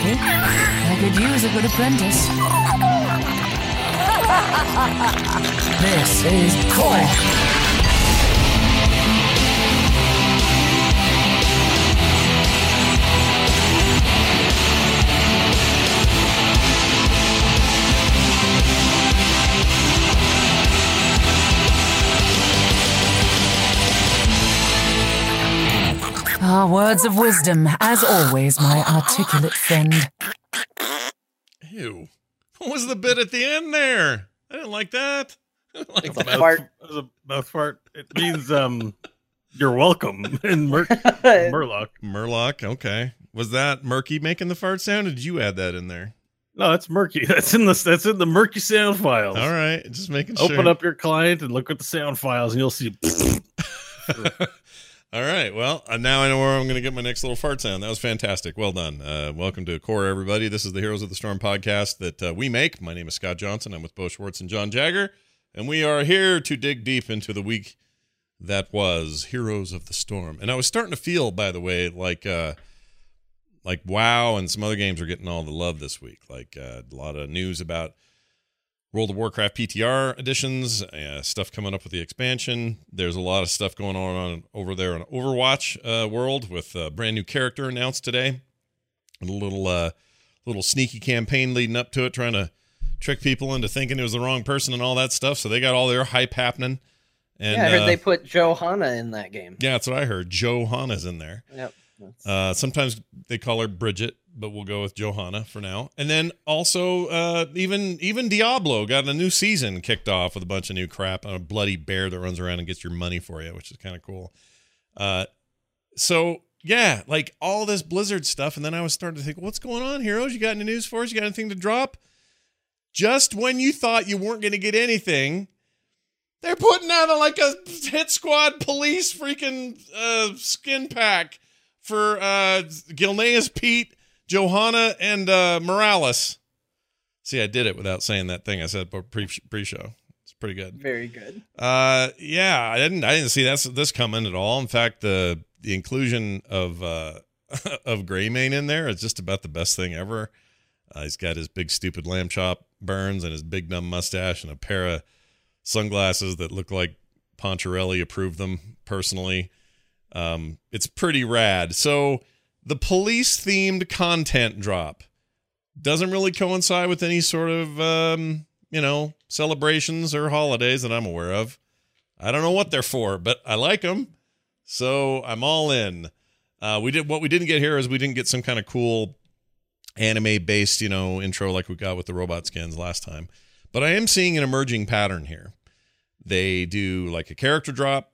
I could use a good apprentice. this is Core. Ah, words of wisdom, as always, my articulate friend. Ew. What was the bit at the end there? I didn't like that. like the mouth, fart. It was a mouth fart. It means um you're welcome in Mur- Murloc. Murloc, okay. Was that Murky making the fart sound? did you add that in there? No, that's murky. That's in the that's in the murky sound files. All right, just making sure. Open up your client and look at the sound files, and you'll see. All right. Well, uh, now I know where I'm going to get my next little fart sound. That was fantastic. Well done. Uh, welcome to Core, everybody. This is the Heroes of the Storm podcast that uh, we make. My name is Scott Johnson. I'm with Bo Schwartz and John Jagger, and we are here to dig deep into the week that was Heroes of the Storm. And I was starting to feel, by the way, like uh, like WoW and some other games are getting all the love this week. Like uh, a lot of news about World of Warcraft PTR editions, uh, stuff coming up with the expansion. There's a lot of stuff going on, on over there in Overwatch uh, world with a brand new character announced today. A little uh, little sneaky campaign leading up to it, trying to trick people into thinking it was the wrong person and all that stuff. So they got all their hype happening. And, yeah, I heard uh, they put Johanna in that game. Yeah, that's what I heard. Johanna's in there. Yep. Uh, sometimes they call her Bridget, but we'll go with Johanna for now. And then also, uh, even even Diablo got a new season kicked off with a bunch of new crap. A bloody bear that runs around and gets your money for you, which is kind of cool. Uh, so yeah, like all this Blizzard stuff, and then I was starting to think, what's going on, heroes? You got any news for us? You got anything to drop? Just when you thought you weren't going to get anything, they're putting out a, like a hit squad police freaking uh, skin pack for uh, Gilneas Pete, Johanna, and uh, Morales. See, I did it without saying that thing I said pre pre-show. It's pretty good. Very good. Uh, yeah, I didn't I didn't see that's this coming at all. In fact, the the inclusion of uh of Greymane in there is just about the best thing ever. Uh, he's got his big stupid lamb chop burns and his big dumb mustache and a pair of sunglasses that look like Poncherello approved them personally. Um, it's pretty rad. So the police themed content drop doesn't really coincide with any sort of um, you know celebrations or holidays that I'm aware of. I don't know what they're for, but I like them, so I'm all in. Uh, we did what we didn't get here is we didn't get some kind of cool anime based you know intro like we got with the robot skins last time, but I am seeing an emerging pattern here. They do like a character drop,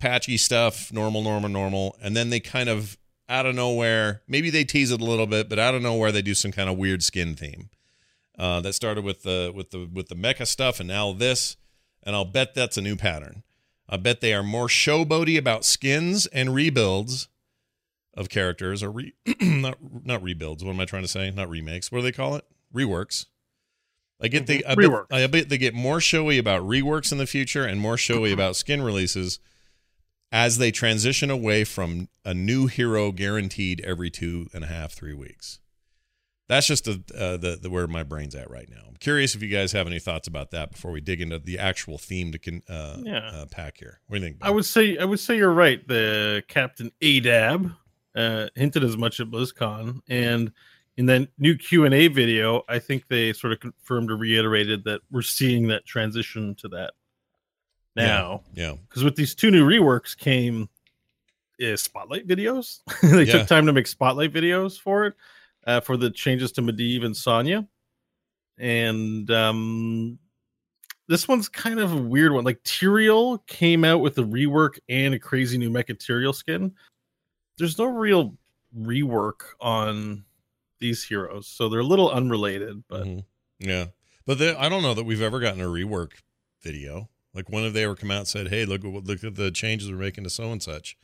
patchy stuff, normal, normal, normal, and then they kind of out of nowhere, maybe they tease it a little bit, but out of nowhere they do some kind of weird skin theme. Uh, that started with the with the with the mecha stuff, and now this, and I'll bet that's a new pattern. I bet they are more showboaty about skins and rebuilds of characters, or re- not not rebuilds. What am I trying to say? Not remakes. What do they call it? Reworks. I get mm-hmm. they I bet, I bet they get more showy about reworks in the future and more showy about skin releases as they transition away from a new hero guaranteed every two and a half, three weeks. That's just a, uh, the, the where my brain's at right now. I'm curious if you guys have any thoughts about that before we dig into the actual theme to uh, yeah. uh, pack here. What do you think? I would say I would say you're right. The Captain Adab uh, hinted as much at BlizzCon, and in that new Q and A video, I think they sort of confirmed or reiterated that we're seeing that transition to that now. Yeah. Because with these two new reworks came uh, spotlight videos. they yeah. took time to make spotlight videos for it, uh, for the changes to Medivh and Sonya. And um, this one's kind of a weird one. Like Tyrael came out with a rework and a crazy new Mecha Tyrael skin. There's no real rework on these heroes, so they're a little unrelated. But mm-hmm. yeah, but they, I don't know that we've ever gotten a rework video. Like when have they ever come out and said, "Hey, look look at the changes we're making to so and such"?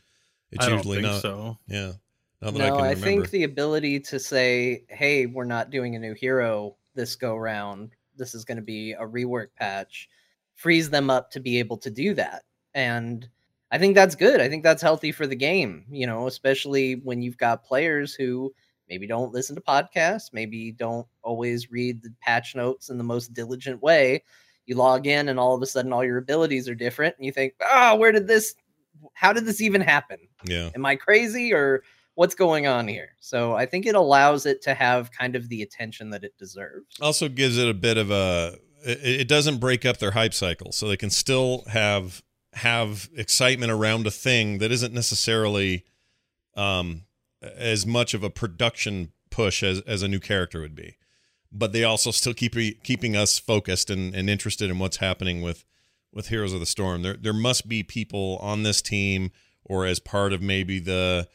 It's I usually not. So yeah. Not no, I, can. I think the ability to say, "Hey, we're not doing a new hero this go round. This is going to be a rework patch," frees them up to be able to do that. And I think that's good. I think that's healthy for the game. You know, especially when you've got players who maybe don't listen to podcasts, maybe don't always read the patch notes in the most diligent way. You log in and all of a sudden all your abilities are different and you think, "Ah, oh, where did this how did this even happen? Yeah. Am I crazy or what's going on here? So I think it allows it to have kind of the attention that it deserves. Also gives it a bit of a it, it doesn't break up their hype cycle so they can still have have excitement around a thing that isn't necessarily um as much of a production push as, as a new character would be. But they also still keep keeping us focused and, and interested in what's happening with with Heroes of the Storm. There there must be people on this team or as part of maybe the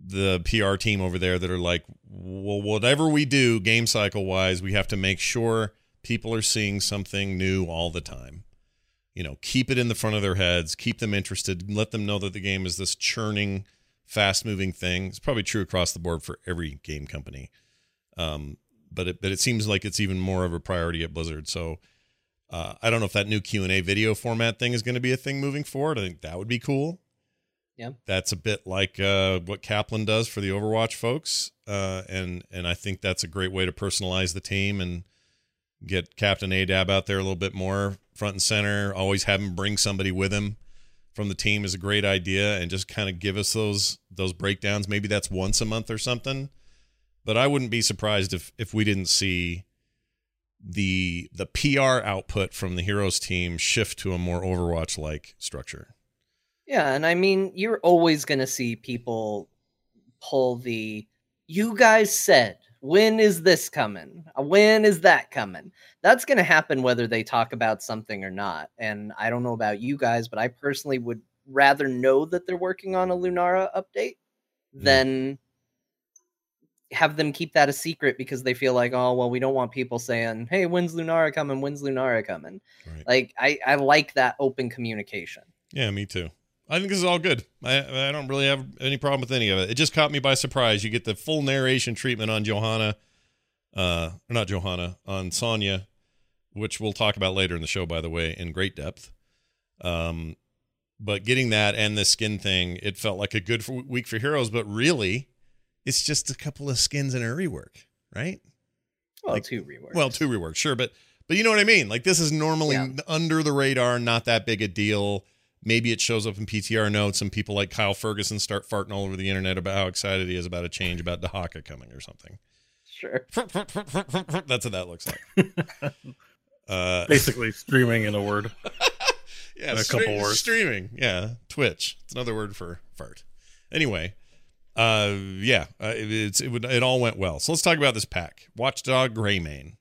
the PR team over there that are like, well, whatever we do game cycle wise, we have to make sure people are seeing something new all the time. You know, keep it in the front of their heads, keep them interested, let them know that the game is this churning fast moving thing. It's probably true across the board for every game company. Um, but it but it seems like it's even more of a priority at Blizzard. So uh, I don't know if that new Q and A video format thing is going to be a thing moving forward. I think that would be cool. Yeah, that's a bit like uh, what Kaplan does for the Overwatch folks, uh, and and I think that's a great way to personalize the team and get Captain Adab out there a little bit more front and center. Always have him bring somebody with him from the team is a great idea and just kind of give us those those breakdowns. Maybe that's once a month or something. But I wouldn't be surprised if if we didn't see the the PR output from the Heroes team shift to a more Overwatch like structure. Yeah, and I mean you're always going to see people pull the you guys said when is this coming? When is that coming? That's going to happen whether they talk about something or not. And I don't know about you guys, but I personally would rather know that they're working on a Lunara update mm. than have them keep that a secret because they feel like, oh, well, we don't want people saying, hey, when's Lunara coming? When's Lunara coming? Right. Like, I, I like that open communication. Yeah, me too. I think this is all good. I I don't really have any problem with any of it. It just caught me by surprise. You get the full narration treatment on Johanna, uh, or not Johanna, on Sonya, which we'll talk about later in the show, by the way, in great depth. Um, but getting that and the skin thing, it felt like a good week for heroes. But really, it's just a couple of skins and a rework, right? Well, like, two reworks. Well, two reworks, sure, but but you know what I mean. Like this is normally yeah. under the radar, not that big a deal Maybe it shows up in PTR notes and people like Kyle Ferguson start farting all over the internet about how excited he is about a change about Dehaka coming or something. Sure. That's what that looks like. Uh, Basically, streaming in a word. yeah, in a couple words. Streaming. Yeah, Twitch. It's another word for fart. Anyway, uh, yeah, uh, it, it's it would it all went well. So let's talk about this pack. Watchdog Greymane.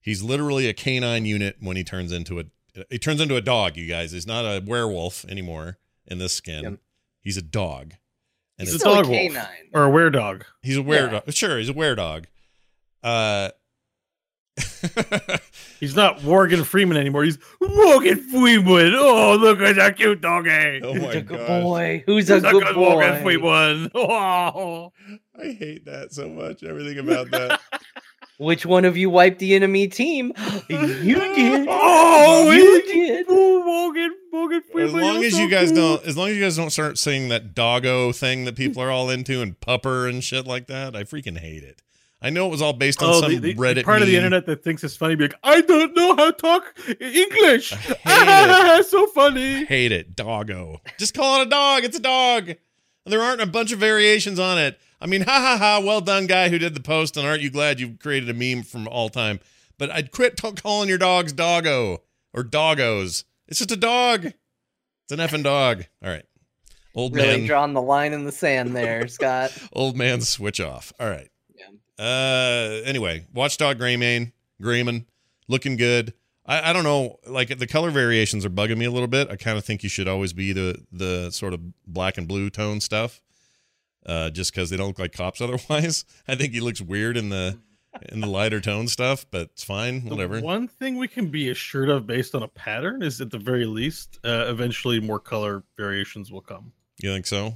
He's literally a canine unit when he turns into a he turns into a dog, you guys. He's not a werewolf anymore in this skin. Yep. He's a dog. And he's a dog wolf or a were dog. He's a were dog. Sure, he's a were dog. Uh he's not Morgan Freeman anymore. He's Morgan Freeman. Oh, look at that cute doggy. Oh my Who's a good boy? Who's, Who's a, good, good boy? Morgan Freeman. Oh. I hate that so much. Everything about that. Which one of you wiped the enemy team? you did. Oh, you did. Oh, Morgan, Morgan as long as you guys don't, as long as you guys don't start saying that doggo thing that people are all into and pupper and shit like that, I freaking hate it. I know it was all based on oh, some the, the, Reddit part meme. of the internet that thinks it's funny. Be like, I don't know how to talk English. Ah, so funny. I hate it, doggo. Just call it a dog. It's a dog. There aren't a bunch of variations on it. I mean, ha ha ha, well done, guy who did the post, and aren't you glad you created a meme from all time? But I'd quit t- calling your dogs doggo or doggos. It's just a dog. It's an effing dog. All right. Old really man. drawn the line in the sand there, Scott. Old man switch off. All right. Uh anyway, Watchdog Greymane, Grayman, looking good. I, I don't know, like the color variations are bugging me a little bit. I kind of think you should always be the the sort of black and blue tone stuff uh, just because they don't look like cops otherwise. I think he looks weird in the in the lighter tone stuff, but it's fine. Whatever. The one thing we can be assured of based on a pattern is at the very least, uh, eventually more color variations will come. You think so?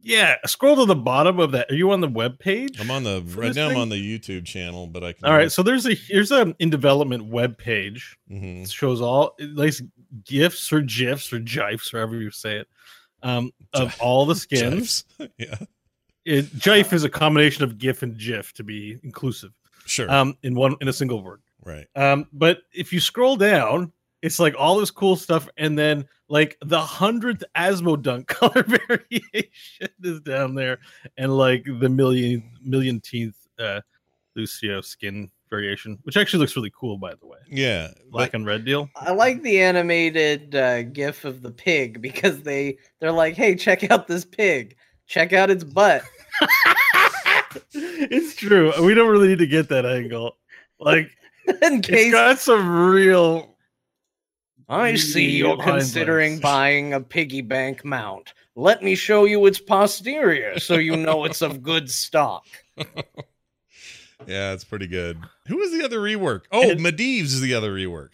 Yeah, scroll to the bottom of that. Are you on the web page? I'm on the right now. I'm on the YouTube channel, but I can. All right, so there's a here's a in development web page. Mm-hmm. shows all nice gifs or gifs or gifs, however you say it, um, of all the skins. yeah, it, Jife is a combination of GIF and GIF to be inclusive. Sure. Um, in one in a single word. right. Um, but if you scroll down, it's like all this cool stuff, and then like the hundredth Azmodunk color variation is down there, and like the million millionteenth uh, Lucio skin variation, which actually looks really cool, by the way. Yeah. Black and red deal. I like the animated uh, GIF of the pig because they they're like, "Hey, check out this pig. Check out its butt." it's true. We don't really need to get that angle. Like In it's case got some real. I see you're considering buying a piggy bank mount. Let me show you its posterior so you know it's of good stock. Yeah, it's pretty good. Who was the other rework? Oh, And- Medivh's is the other rework.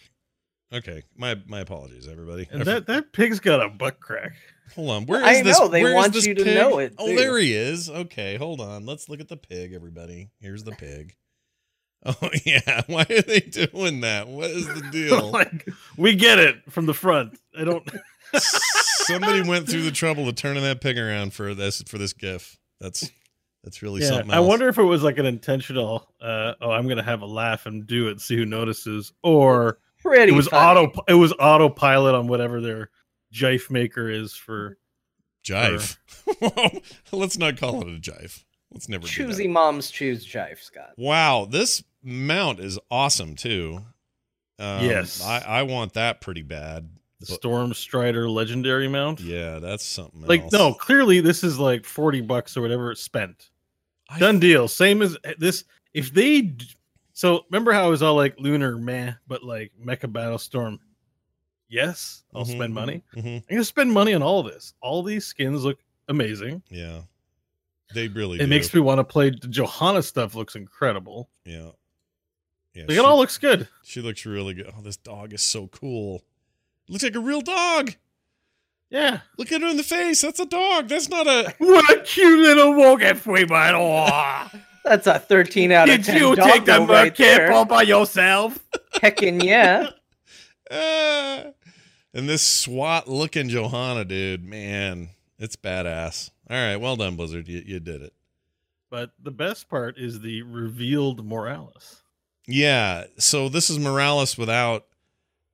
Okay, my my apologies, everybody. And that that pig's got a butt crack. Hold on. Where is I this? I know, they where is want you to pig? know it, Oh, there he is. Okay, hold on. Let's look at the pig, everybody. Here's the pig. Oh yeah. Why are they doing that? What is the deal? like we get it from the front. I don't. Somebody went through the trouble of turning that pig around for this for this GIF. That's that's really Yeah, something I wonder if it was like an intentional. Uh, oh, I'm gonna have a laugh and do it, see who notices, or Pretty it was funny. auto. It was autopilot on whatever their jife maker is for. jive. Well let's not call it a jive. Let's never do Choosy moms choose jive, Scott. Wow, this mount is awesome too. Um, Yes. I, I want that pretty bad. The But- Storm Strider legendary mount. Yeah, that's something. Like else. no, clearly this is like forty bucks or whatever it's spent. I- Done deal. Same as eh, this. If they, d- so remember how it was all like lunar meh, but like Mecha Battlestorm. Yes, I'll Mhm, spend money. mhm. I'm gonna spend money on all this. All these skins look amazing. Yeah, they really. It do. makes me want to play. The Johanna stuff looks incredible. Yeah. Yeah. Like she, it all looks good. she looks really good. Oh, this dog is so cool. Looks like a real dog. Yeah. Look at her in the face. That's a dog. That's not a. What a cute little wogan free man. That's a 13 out of 10 Did you take doggo right there. by yourself? Heckin' yeah. Ah. And this SWAT looking Johanna, dude, man, it's badass. All right, well done, Blizzard. You, you did it. But the best part is the revealed Morales. Yeah. So this is Morales without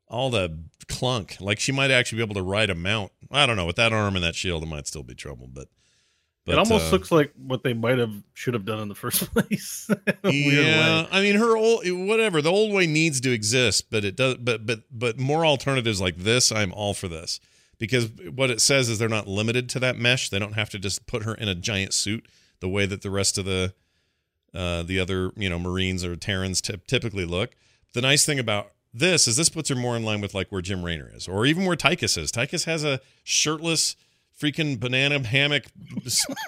all the clunk. Like she might actually be able to ride a mount. I don't know. With that arm and that shield, it might still be trouble. But, but it almost uh, looks like what they might have should have done in the first place. In a weird yeah. I mean, her old whatever. The old way needs to exist, but it does. But but but more alternatives like this, I'm all for this because what it says is they're not limited to that mesh. They don't have to just put her in a giant suit the way that the rest of the uh, the other you know Marines or Terrans typ typically look. The nice thing about this is this puts her more in line with like where Jim Raynor is, or even where Tychus is. Tychus has a shirtless, freaking banana hammock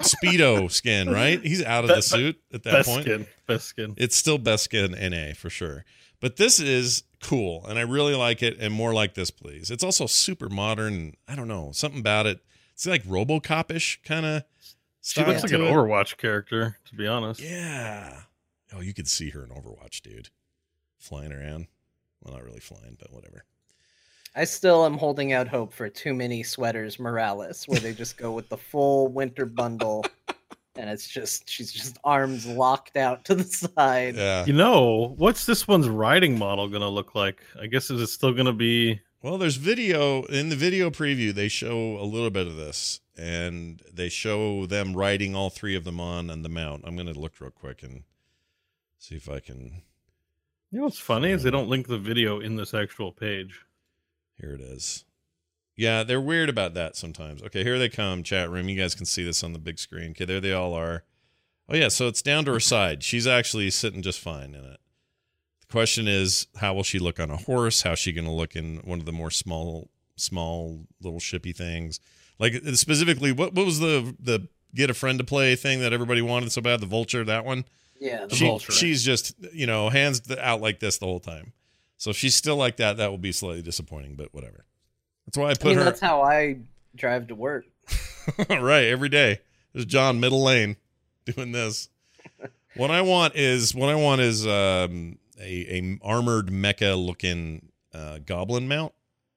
speedo skin, right? He's out of the suit at that Best point. skin. Best skin. It's still best skin NA for sure. But this is cool, and I really like it, and more like this, please. It's also super modern. I don't know something about it. It's like RoboCop-ish kind of. She looks like an Overwatch character, to be honest. Yeah. Oh, you could see her in Overwatch, dude, flying around. Well, not really flying, but whatever. I still am holding out hope for too many sweaters Morales, where they just go with the full winter bundle, and it's just she's just arms locked out to the side. Yeah. You know, what's this one's riding model going to look like? I guess is it still going to be Well, there's video in the video preview. They show a little bit of this, and they show them riding all three of them on on the mount. I'm gonna look real quick and see if I can. You know what's funny is they don't link the video in this actual page. Here it is. Yeah, they're weird about that sometimes. Okay, here they come, chat room. You guys can see this on the big screen. Okay, there they all are. Oh yeah, so it's down to her side. She's actually sitting just fine in it. The question is, how will she look on a horse? How's she going to look in one of the more small, small little shippy things? Like uh, specifically, what what was the the get a friend to play thing that everybody wanted so bad? The vulture, that one. Yeah, The She, vulture. she's just you know hands out like this the whole time. So if she's still like that, that will be slightly disappointing, but whatever. That's why I I put mean her that's how I drive to work. right every day. There's John middle lane doing this. what I want is what I want is um, a a armored mecha looking uh, goblin mount,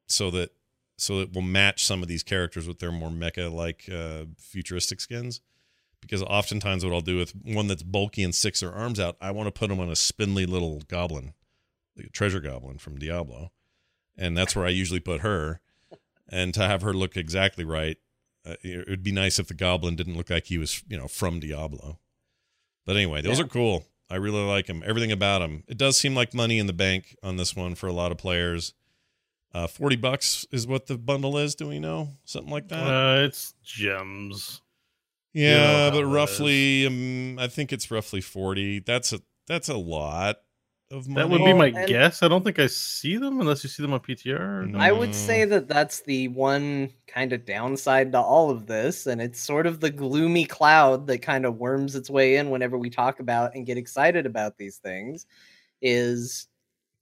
so that so it will match some of these characters with their more mecha like uh, futuristic skins. because oftentimes what I'll do with one that's bulky and sticks their arms out, I want to put them on a spindly little goblin, like a treasure goblin from Diablo, and that's where I usually put her. And to have her look exactly right, uh, it would be nice if the goblin didn't look like he was, you know, from Diablo. But anyway, those yeah. are cool. I really like him. Everything about him. It does seem like money in the bank on this one for a lot of players. Uh, Forty bucks is what the bundle is. Do we know something like that? Uh, it's gems. Yeah, but roughly, um, I think it's roughly forty. That's a that's a lot of money. That would be my oh, and guess. I don't think I see them unless you see them on PTR. No. I would say that that's the one kind of downside to all of this, and it's sort of the gloomy cloud that kind of worms its way in whenever we talk about and get excited about these things. Is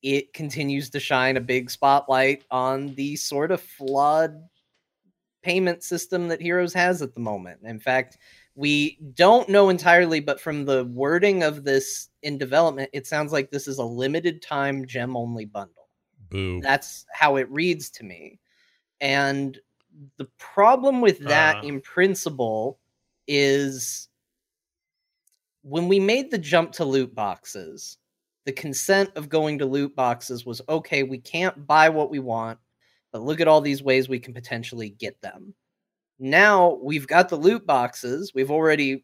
it continues to shine a big spotlight on the sort of flawed payment system that Heroes has at the moment. In fact, we don't know entirely, but from the wording of this in development, it sounds like this is a limited time gem only bundle. Boo. That's how it reads to me. And the problem with that uh. in principle is when we made the jump to loot boxes, the consent of going to loot boxes was okay, we can't buy what we want, but look at all these ways we can potentially get them. Now we've got the loot boxes. We've already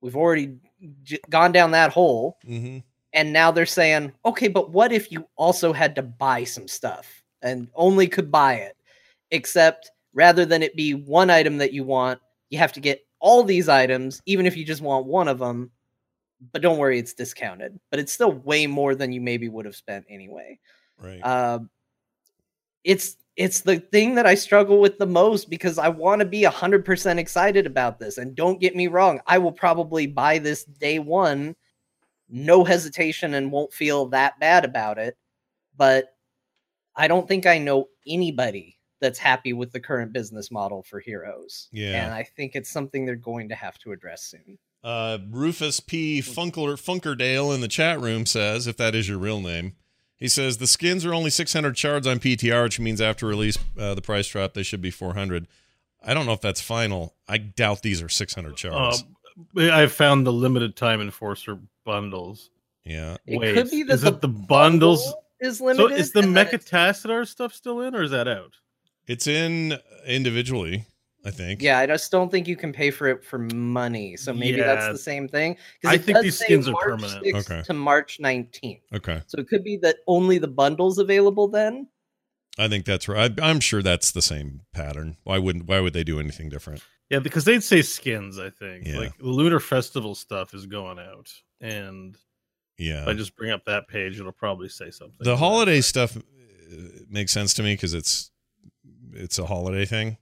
we've already j- gone down that hole. Mm-hmm. And now they're saying, okay, but what if you also had to buy some stuff and only could buy it? Except rather than it be one item that you want, you have to get all these items, even if you just want one of them. But don't worry, it's discounted. But it's still way more than you maybe would have spent anyway. Right. Uh, it's it's the thing that I struggle with the most because I want to be 100% excited about this. And don't get me wrong, I will probably buy this day one, no hesitation, and won't feel that bad about it. But I don't think I know anybody that's happy with the current business model for Heroes. Yeah. And I think it's something they're going to have to address soon. Uh, Rufus P. Funker, Funkerdale in the chat room says, if that is your real name, he says the skins are only 600 shards on PTR, which means after release, uh, the price drop, they should be 400. I don't know if that's final. I doubt these are 600 shards. Uh, I've found the limited time enforcer bundles. Yeah. It Wait, could be that is the, it the bundles bundle is limited. So is the Mecha stuff still in, or is that out? It's in individually. I think. Yeah, I just don't think you can pay for it for money. So maybe yeah. that's the same thing. I think these skins are permanent. Okay. To March 19th. Okay. So it could be that only the bundles available then. I think that's right. I, am sure that's the same pattern. Why wouldn't? Why would they do anything different? Yeah, because they'd say skins. I think. Yeah. Like the Lunar Festival stuff is going out, and yeah, if I just bring up that page, it'll probably say something. The holiday stuff uh, makes sense to me because it's it's a holiday thing.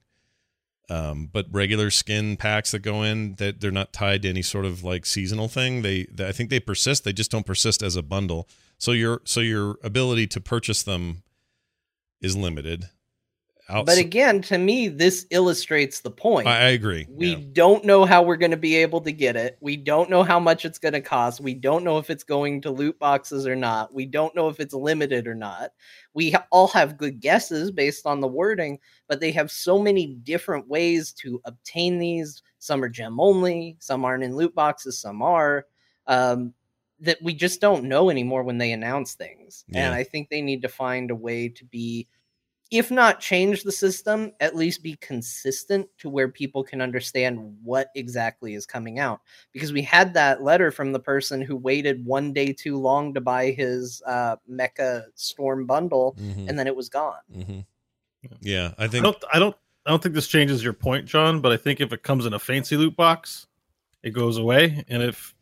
Um, but regular skin packs that go in that they're not tied to any sort of like seasonal thing. They, they, I think they persist. They just don't persist as a bundle. So your so your ability to purchase them is limited. Outs- but again, to me, this illustrates the point. I, I agree. We yeah. don't know how we're going to be able to get it. We don't know how much it's going to cost. We don't know if it's going to loot boxes or not. We don't know if it's limited or not. We ha- all have good guesses based on the wording, but they have so many different ways to obtain these. Some are gem only, some aren't in loot boxes, some are. Um, that we just don't know anymore when they announce things. Yeah. And I think they need to find a way to be if not change the system, at least be consistent to where people can understand what exactly is coming out. Because we had that letter from the person who waited one day too long to buy his uh, Mecha Storm bundle, mm-hmm. and then it was gone. Mm-hmm. Yeah, I think I don't, I don't, I don't think this changes your point, John. But I think if it comes in a fancy loot box, it goes away, and if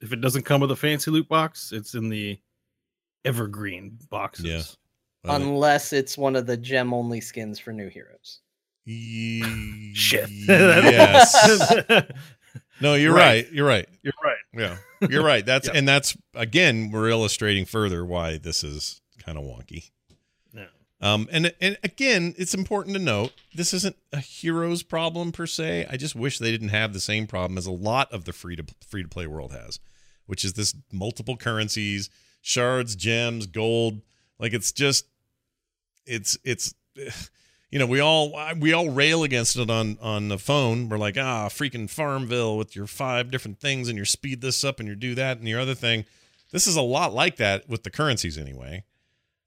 if it doesn't come with a fancy loot box, it's in the evergreen boxes. Yeah. Unless it's one of the gem only skins for new heroes. Shit. Yes. no, you're right. right. You're right. You're right. Yeah. You're right. That's and that's again we're illustrating further why this is kind of wonky. Yeah. Um and and again, it's important to note this isn't a heroes problem per se. I just wish they didn't have the same problem as a lot of the free to free to play world has, which is this multiple currencies, shards, gems, gold. Like it's just it's it's you know, we all we all rail against it on on the phone. We're like, ah, freaking Farmville with your five different things and your speed this up and your do that and your other thing. This is a lot like that with the currencies anyway,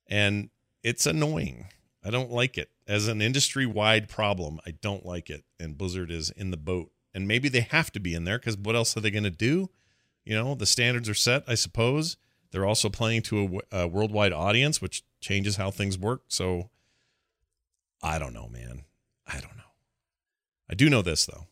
and it's annoying. I don't like it as an industry wide problem. I don't like it, and Blizzard is in the boat, and maybe they have to be in there because what else are they going to do? You know, the standards are set, I suppose. They're also playing to a, a worldwide audience, which changes how things work. So I don't know, man. I don't know. I do know this though.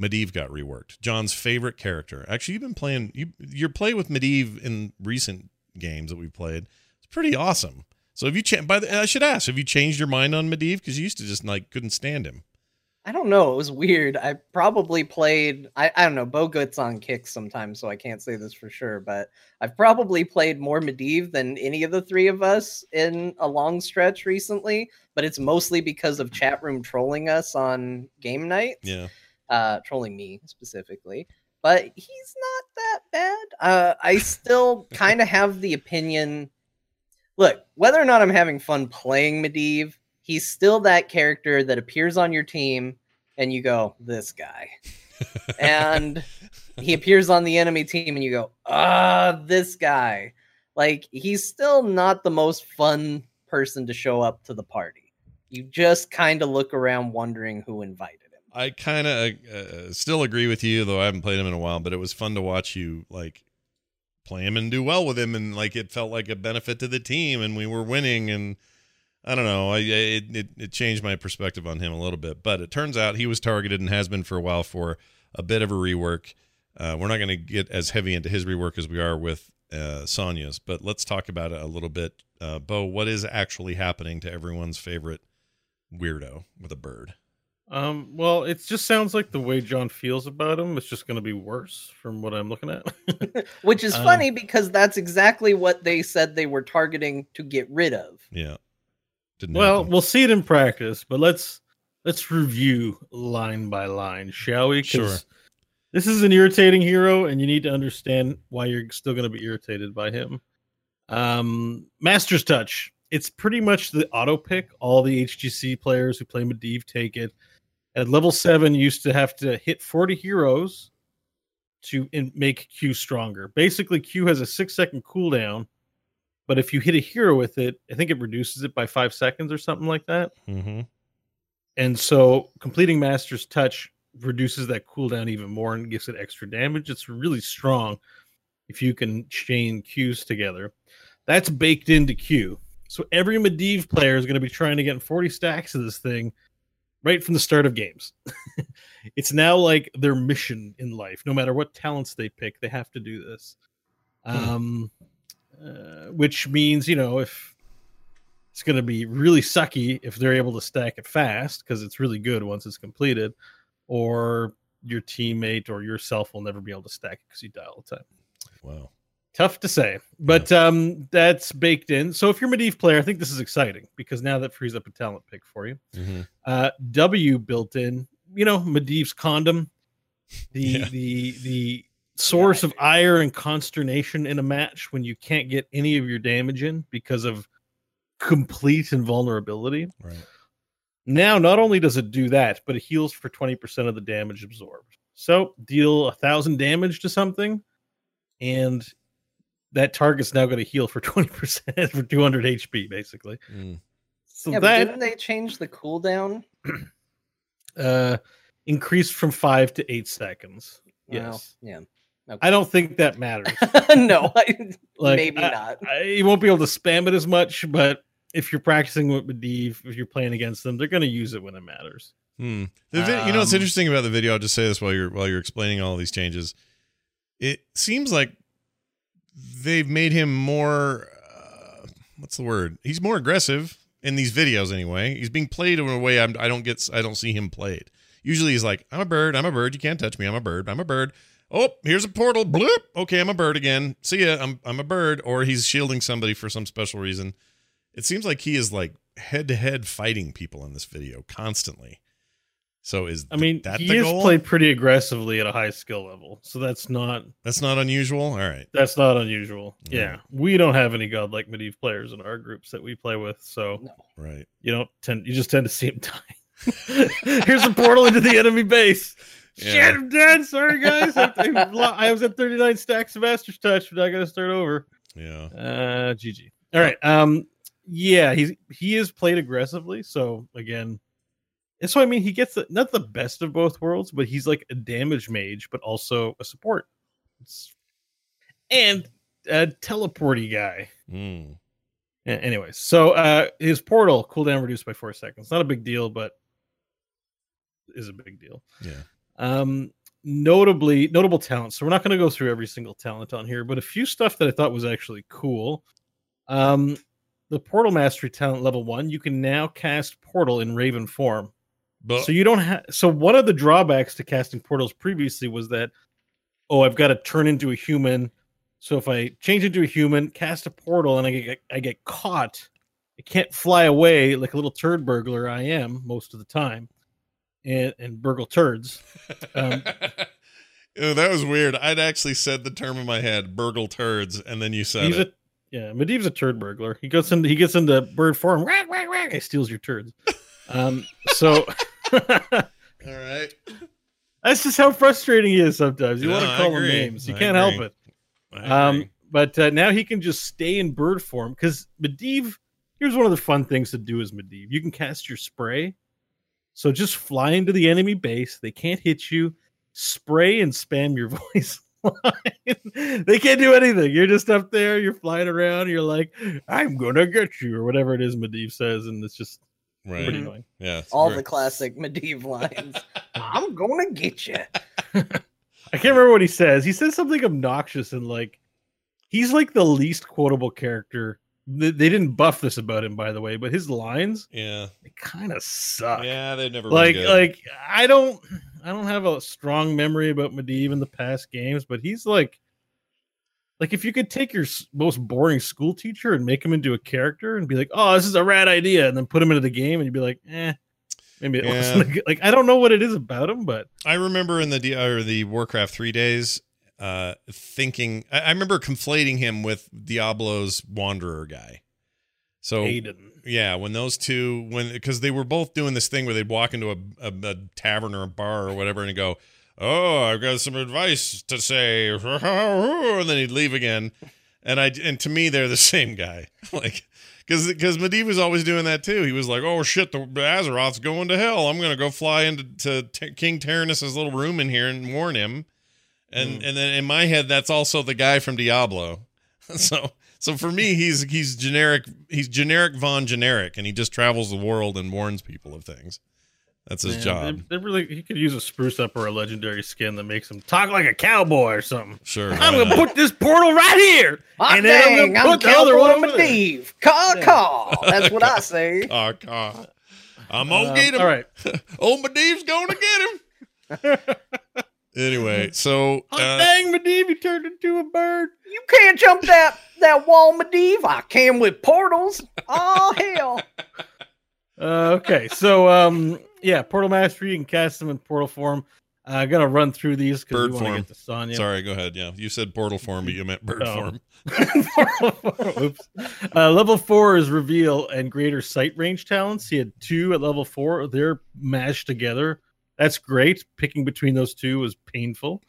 Medivh got reworked. John's favorite character. Actually, you've been playing you your play with Medivh in recent games that we've played. It's pretty awesome. So have you changed? By the, I should ask, have you changed your mind on Medivh? Because you used to just like couldn't stand him. I don't know. It was weird. I probably played. I, I don't know. Bo gets on kicks sometimes, so I can't say this for sure. But I've probably played more Medivh than any of the three of us in a long stretch recently. But it's mostly because of chat room trolling us on game night. Yeah, uh, trolling me specifically. But he's not that bad. Uh, I still kind of have the opinion. Look, whether or not I'm having fun playing Medivh he's still that character that appears on your team and you go, this guy. and he appears on the enemy team and you go, ah, this guy. Like he's still not the most fun person to show up to the party. You just kind of look around wondering who invited him. I kind of uh, still agree with you, though I haven't played him in a while. But it was fun to watch you like play him and do well with him, and like it felt like a benefit to the team, and we were winning, and I don't know. I, it, it, it changed my perspective on him a little bit, but it turns out he was targeted and has been for a while for a bit of a rework. Uh, we're not going to get as heavy into his rework as we are with uh, Sonya's, but let's talk about it a little bit. Uh, Bo, what is actually happening to everyone's favorite weirdo with a bird? Um, well, it just sounds like the way John feels about him. It's just going to be worse from what I'm looking at. Which is um, funny because that's exactly what they said they were targeting to get rid of. Yeah. Didn't well, happen. we'll see it in practice, but let's let's review line by line, shall we? Sure. This is an irritating hero, and you need to understand why you're still going to be irritated by him. Um, Master's Touch. It's pretty much the auto pick. All the HGC players who play Medivh take it. At level seven, you used to have to hit 40 heroes to make Q stronger. Basically, Q has a six second cooldown but if you hit a hero with it, I think it reduces it by five seconds or something like that. Mm-hmm. And so completing Master's Touch reduces that cooldown even more and gives it extra damage. It's really strong if you can chain Qs together. That's baked into Q. So every Medivh player is going to be trying to get 40 stacks of this thing right from the start of games. it's now like their mission in life. No matter what talents they pick, they have to do this. Hmm. Um, uh, which means you know if it's going to be really sucky if they're able to stack it fast because it's really good once it's completed, or your teammate or yourself will never be able to stack it because you die all the time. Wow. Tough to say, but yeah. um, that's baked in. So if you're a Medivh player, I think this is exciting because now that frees up a talent pick for you. Mm-hmm. Uh, w built in, you know, Medivh's condom, the yeah. the the source yeah, of ire and consternation in a match when you can't get any of your damage in because of complete invulnerability. Right. Now, not only does it do that, but it heals for 20% of the damage absorbed. So deal a thousand damage to something, and that target's now going to heal for 20% for 200 HP, basically. Mm. So yeah, that, didn't they change the cooldown? uh increased from five to eight seconds. Yes. yeah. Okay. I don't think that matters. no, I, like, maybe I, not. I, you won't be able to spam it as much, but if you're practicing with Medivh, if you're playing against them, they're going to use it when it matters. Hmm. The vi- um, you know what's um, interesting about the video? I'll just say this while you're while you're explaining all these changes. It seems like they've made him more. Uh, what's the word? He's more aggressive in these videos anyway. He's being played in a way I'm, I don't get. I don't see him played. Usually he's like, "I'm a bird. I'm a bird. You can't touch me. I'm a bird. I'm a bird." Oh, here's a portal. Bloop. Okay, I'm a bird again. See ya. I'm I'm a bird. Or he's shielding somebody for some special reason. It seems like he is like head to head fighting people in this video constantly. So is I mean that he the has goal? played pretty aggressively at a high skill level, so that's not That's not unusual. All right. that's not unusual. Mm. Yeah, we don't have any godlike Medivh players in our groups that we play with, so No. Right. you don't tend you just tend to see him die. Here's a portal into the enemy base. Yeah. Shit, I'm dead. Sorry, guys. I, I- I was at 39 stacks of Master's Touch, but I got to start over. Yeah. Uh, GG. All right. Um, yeah, he's he is played aggressively. So again, and so I mean. He gets the, not the best of both worlds, but he's like a damage mage, but also a support. It's, and a teleporty guy. Mm. Yeah, anyways, so uh his portal cooldown reduced by four seconds. Not a big deal, but is a big deal. Yeah. Um notably notable talents. So we're not going to go through every single talent on here, but a few stuff that I thought was actually cool. Um the portal mastery talent level one, you can now cast portal in raven form. But So you don't have so one of the drawbacks to casting portals previously was that oh, I've got to turn into a human. So if I change into a human, cast a portal, and I get I get caught, I can't fly away like a little turd burglar I am most of the time, and and burgle turds. Um, Ew, that was weird. I'd actually said the term in my head, burgle turds, and then you said He's it. a yeah, Medivh's a turd burglar. He goes into he gets into bird form, whack, whack, whack, he steals your turds. Um, so All right. that's just how frustrating he is sometimes. You No, want to call him names, you I can't help it. Um, but uh, now he can just stay in bird form because Medivh. Here's one of the fun things to do as Medivh. You can cast your spray, so just fly into the enemy base. They can't hit you. Spray and spam your voice line. they can't do anything. You're just up there. You're flying around. You're like, "I'm gonna get you," or whatever it is Medivh says, and it's just right. pretty mm-hmm. annoying. Yeah. All very- the classic Medivh lines. I'm gonna get you. I can't remember what he says. He says something obnoxious and like he's like the least quotable character. They they didn't buff this about him, by the way, but his lines Yeah. they kind of suck. Yeah, they've never like like I don't I don't have a strong memory about Medivh in the past games, but he's like like if you could take your most boring school teacher and make him into a character and be like, "Oh, this is a rad idea," and then put him into the game and you'd be like, "Eh, maybe it Yeah. wasn't good-" like I don't know what it is about him, but I remember in the D- or the Warcraft three days, uh, thinking I, I remember conflating him with Diablo's Wanderer guy. So Aidan. yeah, when those two when because they were both doing this thing where they'd walk into a, a, a tavern or a bar or whatever and go, "Oh, I've got some advice to say," and then he'd leave again. And I and to me they're the same guy, like. Because because Medivh was always doing that too. He was like, "Oh shit, the Azeroth's going to hell. I'm gonna go fly into to T- King Terenas's little room in here and warn him." And and then in my head, that's also the guy from Diablo. so so for me, he's he's generic. He's generic Von generic, and he just travels the world and warns people of things. That's his Man, job. They, they really he could use a spruce up or a legendary skin that makes him talk like a cowboy or something. Sure. I'm gonna not? put this portal right here, Hot and then dang, I'm gonna I'm put the other one Cowboy over there. Medivh. Caw, Yeah. caw. That's what I say. Caw, caw. I'm gonna Um, get him. All right, Old Medivh's gonna get him. Anyway, so hot uh, dang, Medivh, you turned into a bird. You can't jump that that wall, Medivh. I can with portals. Oh hell. Uh, okay, so um, yeah, portal mastery. You can cast them in portal form. Uh, I'm gonna run through these because Bird we want to form. get to Sonya. sorry, go ahead. Yeah, you said portal form, but you meant bird Oh. form. Oops. Uh, level four is reveal and greater sight range talents. He had two at level four. They're mashed together. That's great. Picking between those two was painful.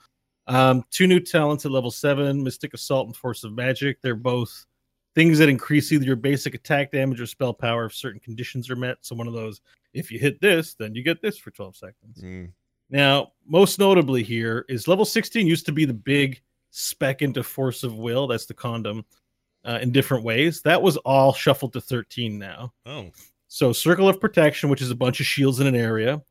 Um, two new talents at level seven Mystic Assault and Force of Magic. They're both things that increase either your basic attack damage or spell power if certain conditions are met. So, one of those, if you hit this, then you get this for 12 seconds. Mm, Now, most notably here is level 16 used to be the big spec into force of will. That's the condom uh, in different ways. That was all shuffled to 13 now. Oh, So, circle of protection, which is a bunch of shields in an area,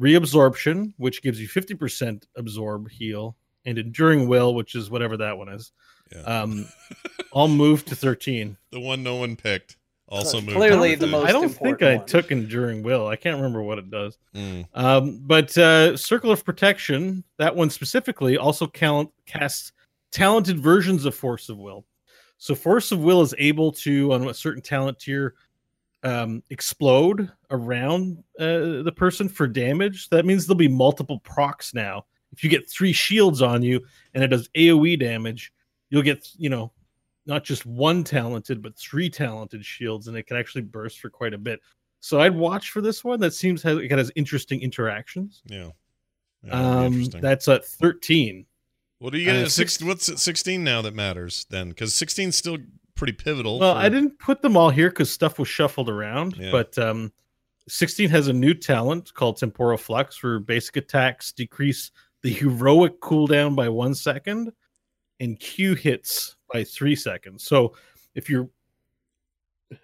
reabsorption, which gives you 50% absorb heal, and enduring will, which is whatever that one is. yeah. Um, all moved to 13. the one no one picked also moved. Clearly up the most I don't think I one. took enduring will. I can't remember what it does. Mm, Um, but uh, Circle of Protection, that one specifically, also count, casts talented versions of Force of Will. So Force of Will is able to, on a certain talent tier, um, explode around uh, the person for damage. That means there'll be multiple procs now. If you get three shields on you and it does AoE damage, you'll get you know not just one talented but three talented shields, and it can actually burst for quite a bit. So I'd watch for this one. That seems has, it has interesting interactions. Yeah. yeah um, that's at thirteen. What do you get uh, six? What's at sixteen now that matters then? Because 16 still pretty pivotal. Well, for... I didn't put them all here because stuff was shuffled around. Yeah. But um, 16 has a new talent called Temporal Flux, where basic attacks decrease the heroic cooldown by one second, and Q hits by three seconds. So if you're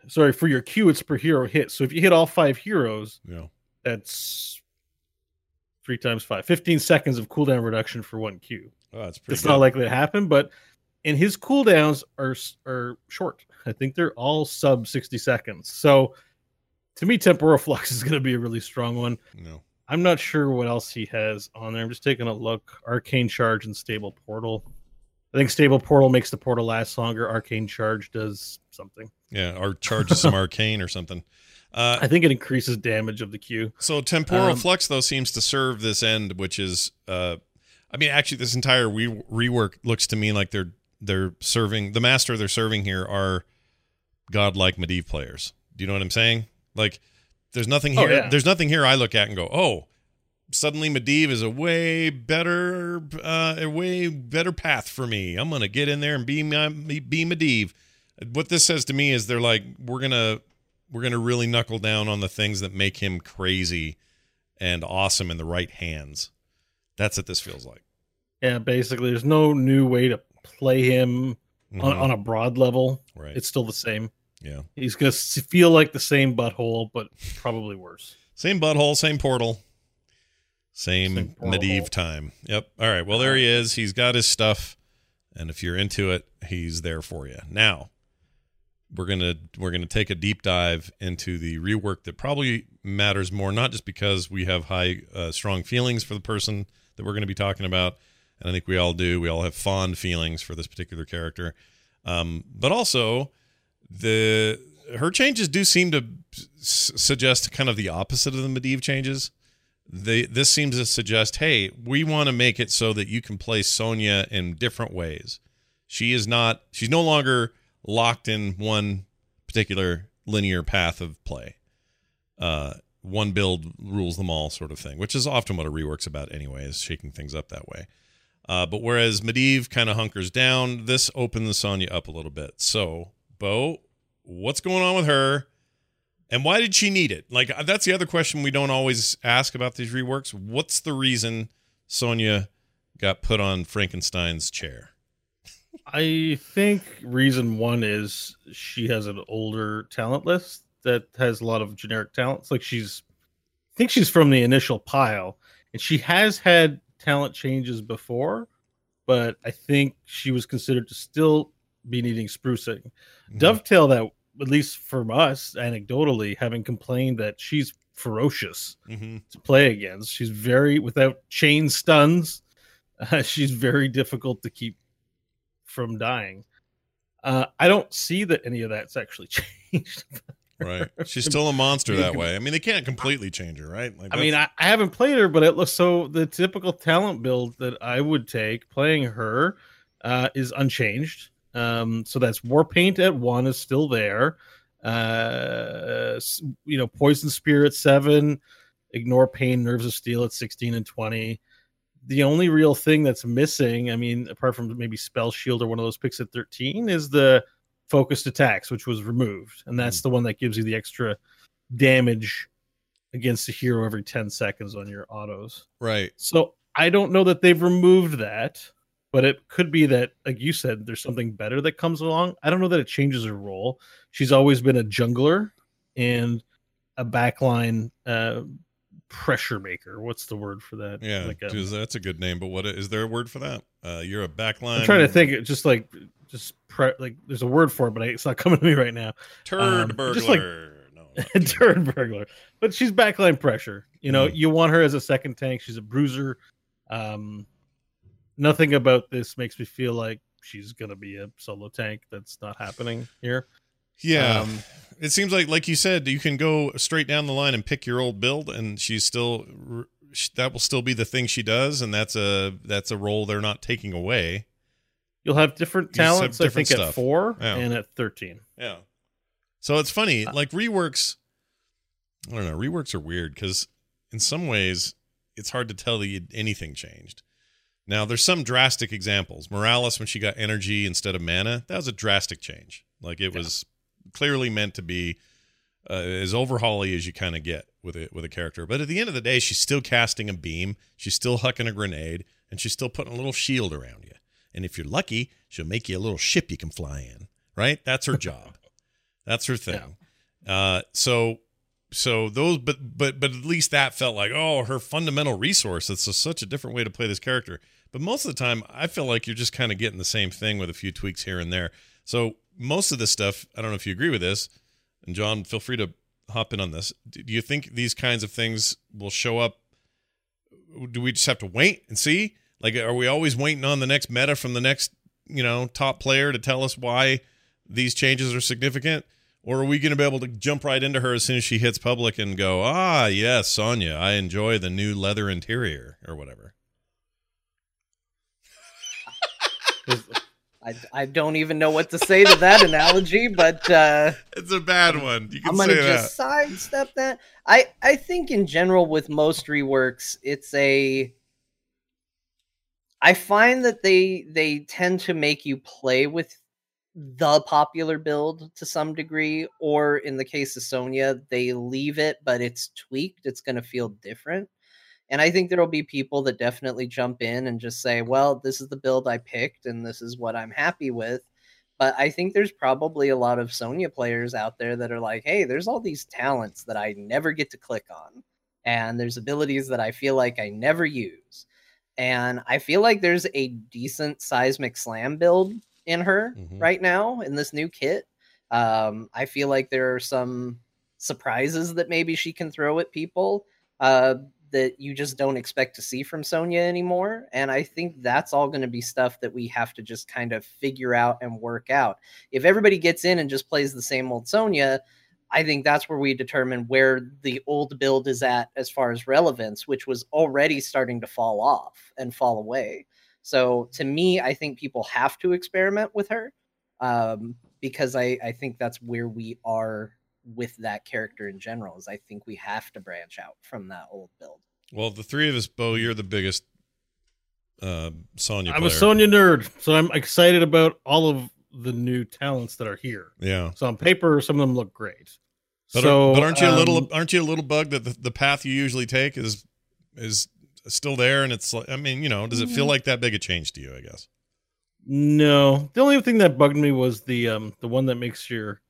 sorry for your Q, it's per hero hit. So if you hit all five heroes, yeah, that's three times five, 15 seconds of cooldown reduction for one Q. Oh, that's pretty. It's good. not likely to happen, but and his cooldowns are are short. I think they're all sub 60 seconds. So to me, temporal flux is going to be a really strong one. No. I'm not sure what else he has on there. I'm just taking a look. Arcane Charge and Stable Portal. I think Stable Portal makes the portal last longer. Arcane Charge does something. Yeah, or charges some arcane or something. Uh, I think it increases damage of the Q. So temporal um, flux though seems to serve this end, which is, uh, I mean, actually, this entire re- rework looks to me like they're they're serving the master they're serving here are godlike Medivh players. Do you know what I'm saying? Like, there's nothing oh, here. Oh, yeah. There's nothing here I look at and go, oh, suddenly Medivh is a way better, uh, a way better path for me. I'm gonna get in there and be my, be Medivh. What this says to me is they're like, we're gonna we're gonna really knuckle down on the things that make him crazy and awesome in the right hands. That's what this feels like. Yeah, basically, there's no new way to play him mm-hmm. on, on a broad level. Right. It's still the same. Yeah. He's going to feel like the same butthole, but probably worse. Same butthole, same portal. Same, same Medivh time. Yep. All right. Well, there he is. He's got his stuff. And if you're into it, he's there for you. Now, we're gonna we're gonna take a deep dive into the rework that probably matters more, not just because we have high uh, strong feelings for the person that we're going to be talking about, and I think we all do. We all have fond feelings for this particular character, um, but also the her changes do seem to s- suggest kind of the opposite of the Medivh changes. They this seems to suggest, hey, we want to make it so that you can play Sonya in different ways. She is not. She's no longer locked in one particular linear path of play. Uh, one build rules them all, sort of thing, which is often what a rework's about, anyway, is shaking things up that way. Uh, but whereas Medivh kind of hunkers down, this opens Sonya up a little bit. So, Bo, what's going on with her? And why did she need it? Like, uh, that's the other question we don't always ask about these reworks. What's the reason Sonya got put on Frankenstein's chair? I think reason one is she has an older talent list that has a lot of generic talents. Like she's, I think she's from the initial pile, and she has had talent changes before, but I think she was considered to still be needing sprucing. Mm-hmm. Dovetail that, at least from us, anecdotally, having complained that she's ferocious mm-hmm. to play against. She's very, without chain stuns, uh, she's very difficult to keep from dying. Uh, I don't see that any of that's actually changed right. She's still a monster that way. I mean, they can't completely change her, right? Like I mean, I, I, haven't played her, but it looks so the typical talent build that I would take playing her uh, is unchanged. Um, so that's war paint at one is still there. Uh, you know, poison spirit seven, ignore pain, nerves of steel at 16 and 20. The only real thing that's missing, I mean, apart from maybe spell shield or one of those picks at 13, is the focused attacks, which was removed, and that's mm. the one that gives you the extra damage against the hero every 10 seconds on your autos. Right. So I don't know that they've removed that, but it could be that, like you said, there's something better that comes along. I don't know that it changes her role. She's always been a jungler and a backline uh, pressure maker. What's the word for that? Yeah, like a, that's a good name. But what is there a word for that? Uh, you're a backline. I'm trying to think. Just like just pre- like there's a word for it, but it's not coming to me right now. Turd um, burglar. Just like no, turd burglar. But she's backline pressure. You know, mm. you want her as a second tank. She's a bruiser. Um, nothing about this makes me feel like she's gonna be a solo tank. That's not happening here. Yeah. Um, it seems like, like you said, you can go straight down the line and pick your old build, and she's still that will still be the thing she does, and that's a that's a role they're not taking away. You'll have different talents, have different I think, stuff. at four yeah. and at thirteen. Yeah. So it's funny, uh, like reworks. I don't know. Reworks are weird because in some ways it's hard to tell that anything changed. Now there's some drastic examples. Morales when she got energy instead of mana, that was a drastic change. Like it yeah. was clearly meant to be uh, as overhauly as you kind of get with it with a character. But at the end of the day, she's still casting a beam, she's still hucking a grenade, and she's still putting a little shield around you. And if you're lucky, she'll make you a little ship you can fly in. Right? That's her job. That's her thing. Yeah. Uh, so so those but but but at least that felt like oh her fundamental resource it's a, such a different way to play this character but most of the time i feel like you're just kind of getting the same thing with a few tweaks here and there so most of this stuff i don't know if you agree with this and john feel free to hop in on this. Do you think these kinds of things will show up? Do we just have to wait and see? Like are we always waiting on the next meta from the next you know top player to tell us why these changes are significant? Or are we going to be able to jump right into her as soon as she hits public and go, ah, yes, Sonya, I enjoy the new leather interior or whatever? I, I don't even know what to say to that analogy, but uh, it's a bad one. You can I'm gonna just sidestep that. I I think in general with most reworks, it's a. I find that they they tend to make you play with the popular build to some degree, or in the case of Sonya, they leave it, but it's tweaked. It's going to feel different. And I think there'll be people that definitely jump in and just say, well, this is the build I picked and this is what I'm happy with. But I think there's probably a lot of Sonya players out there that are like, hey, there's all these talents that I never get to click on. And there's abilities that I feel like I never use. And I feel like there's a decent seismic slam build in her mm-hmm. right now in this new kit. Um, I feel like there are some surprises that maybe she can throw at people uh, that you just don't expect to see from Sonya anymore. And I think that's all going to be stuff that we have to just kind of figure out and work out. If everybody gets in and just plays the same old Sonya, I think that's where we determine where the old build is at as far as relevance, which was already starting to fall off and fall away. So to me, I think people have to experiment with her um, because I, I think that's where we are with that character in general. Is I think we have to branch out from that old build. Well, the three of us, Bo, you're the biggest uh, Sonya. I'm a Sonya nerd, so I'm excited about all of the new talents that are here. Yeah. So on paper, some of them look great. But, so, but aren't you um, a little um, aren't you a little bug that the, the path you usually take is is still there and it's like i mean you know does it feel mm-hmm. like that big a change to you i guess no the only thing that bugged me was the um the one that makes your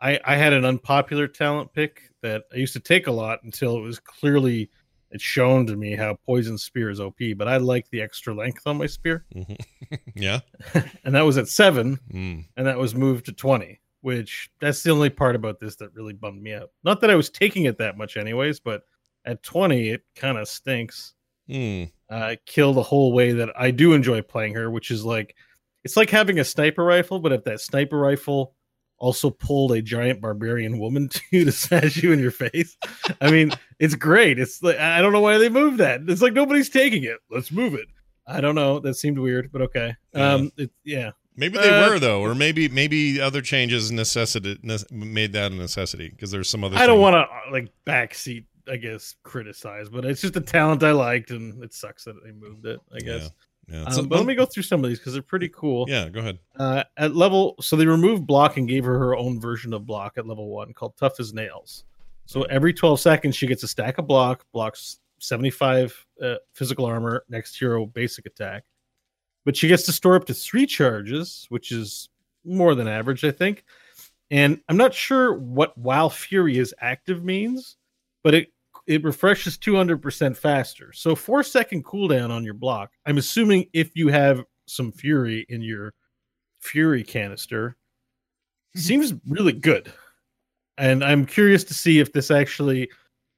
i i had an unpopular talent pick that i used to take a lot until it was clearly it's shown to me how poison spear is op but i like the extra length on my spear mm-hmm. yeah and that was at seven mm. and that was moved to 20 which that's the only part about this that really bummed me out not that i was taking it that much anyways but at 20 it kind of stinks mm. uh, kill the whole way that i do enjoy playing her which is like it's like having a sniper rifle but if that sniper rifle also pulled a giant barbarian woman to to smash you in your face i mean it's great it's like i don't know why they moved that it's like nobody's taking it let's move it i don't know that seemed weird but okay yeah. um it, yeah Maybe they uh, were though, or maybe maybe other changes necessitated ne- made that a necessity because there's some other. I don't want to like backseat I guess, criticize, but it's just a talent I liked, and it sucks that they moved it. I guess. Yeah. Um, but let me go through some of these because they're pretty cool. Yeah, go ahead. Uh, at level, so they removed block and gave her her own version of block at level one called Tough as Nails. So every 12 seconds, she gets a stack of block, blocks 75 uh, physical armor, next hero basic attack. But she gets to store up to three charges, which is more than average, I think. And I'm not sure what While Fury is active means, but it it refreshes 200% faster. So four second cooldown on your block. I'm assuming if you have some fury in your fury canister, seems really good. And I'm curious to see if this actually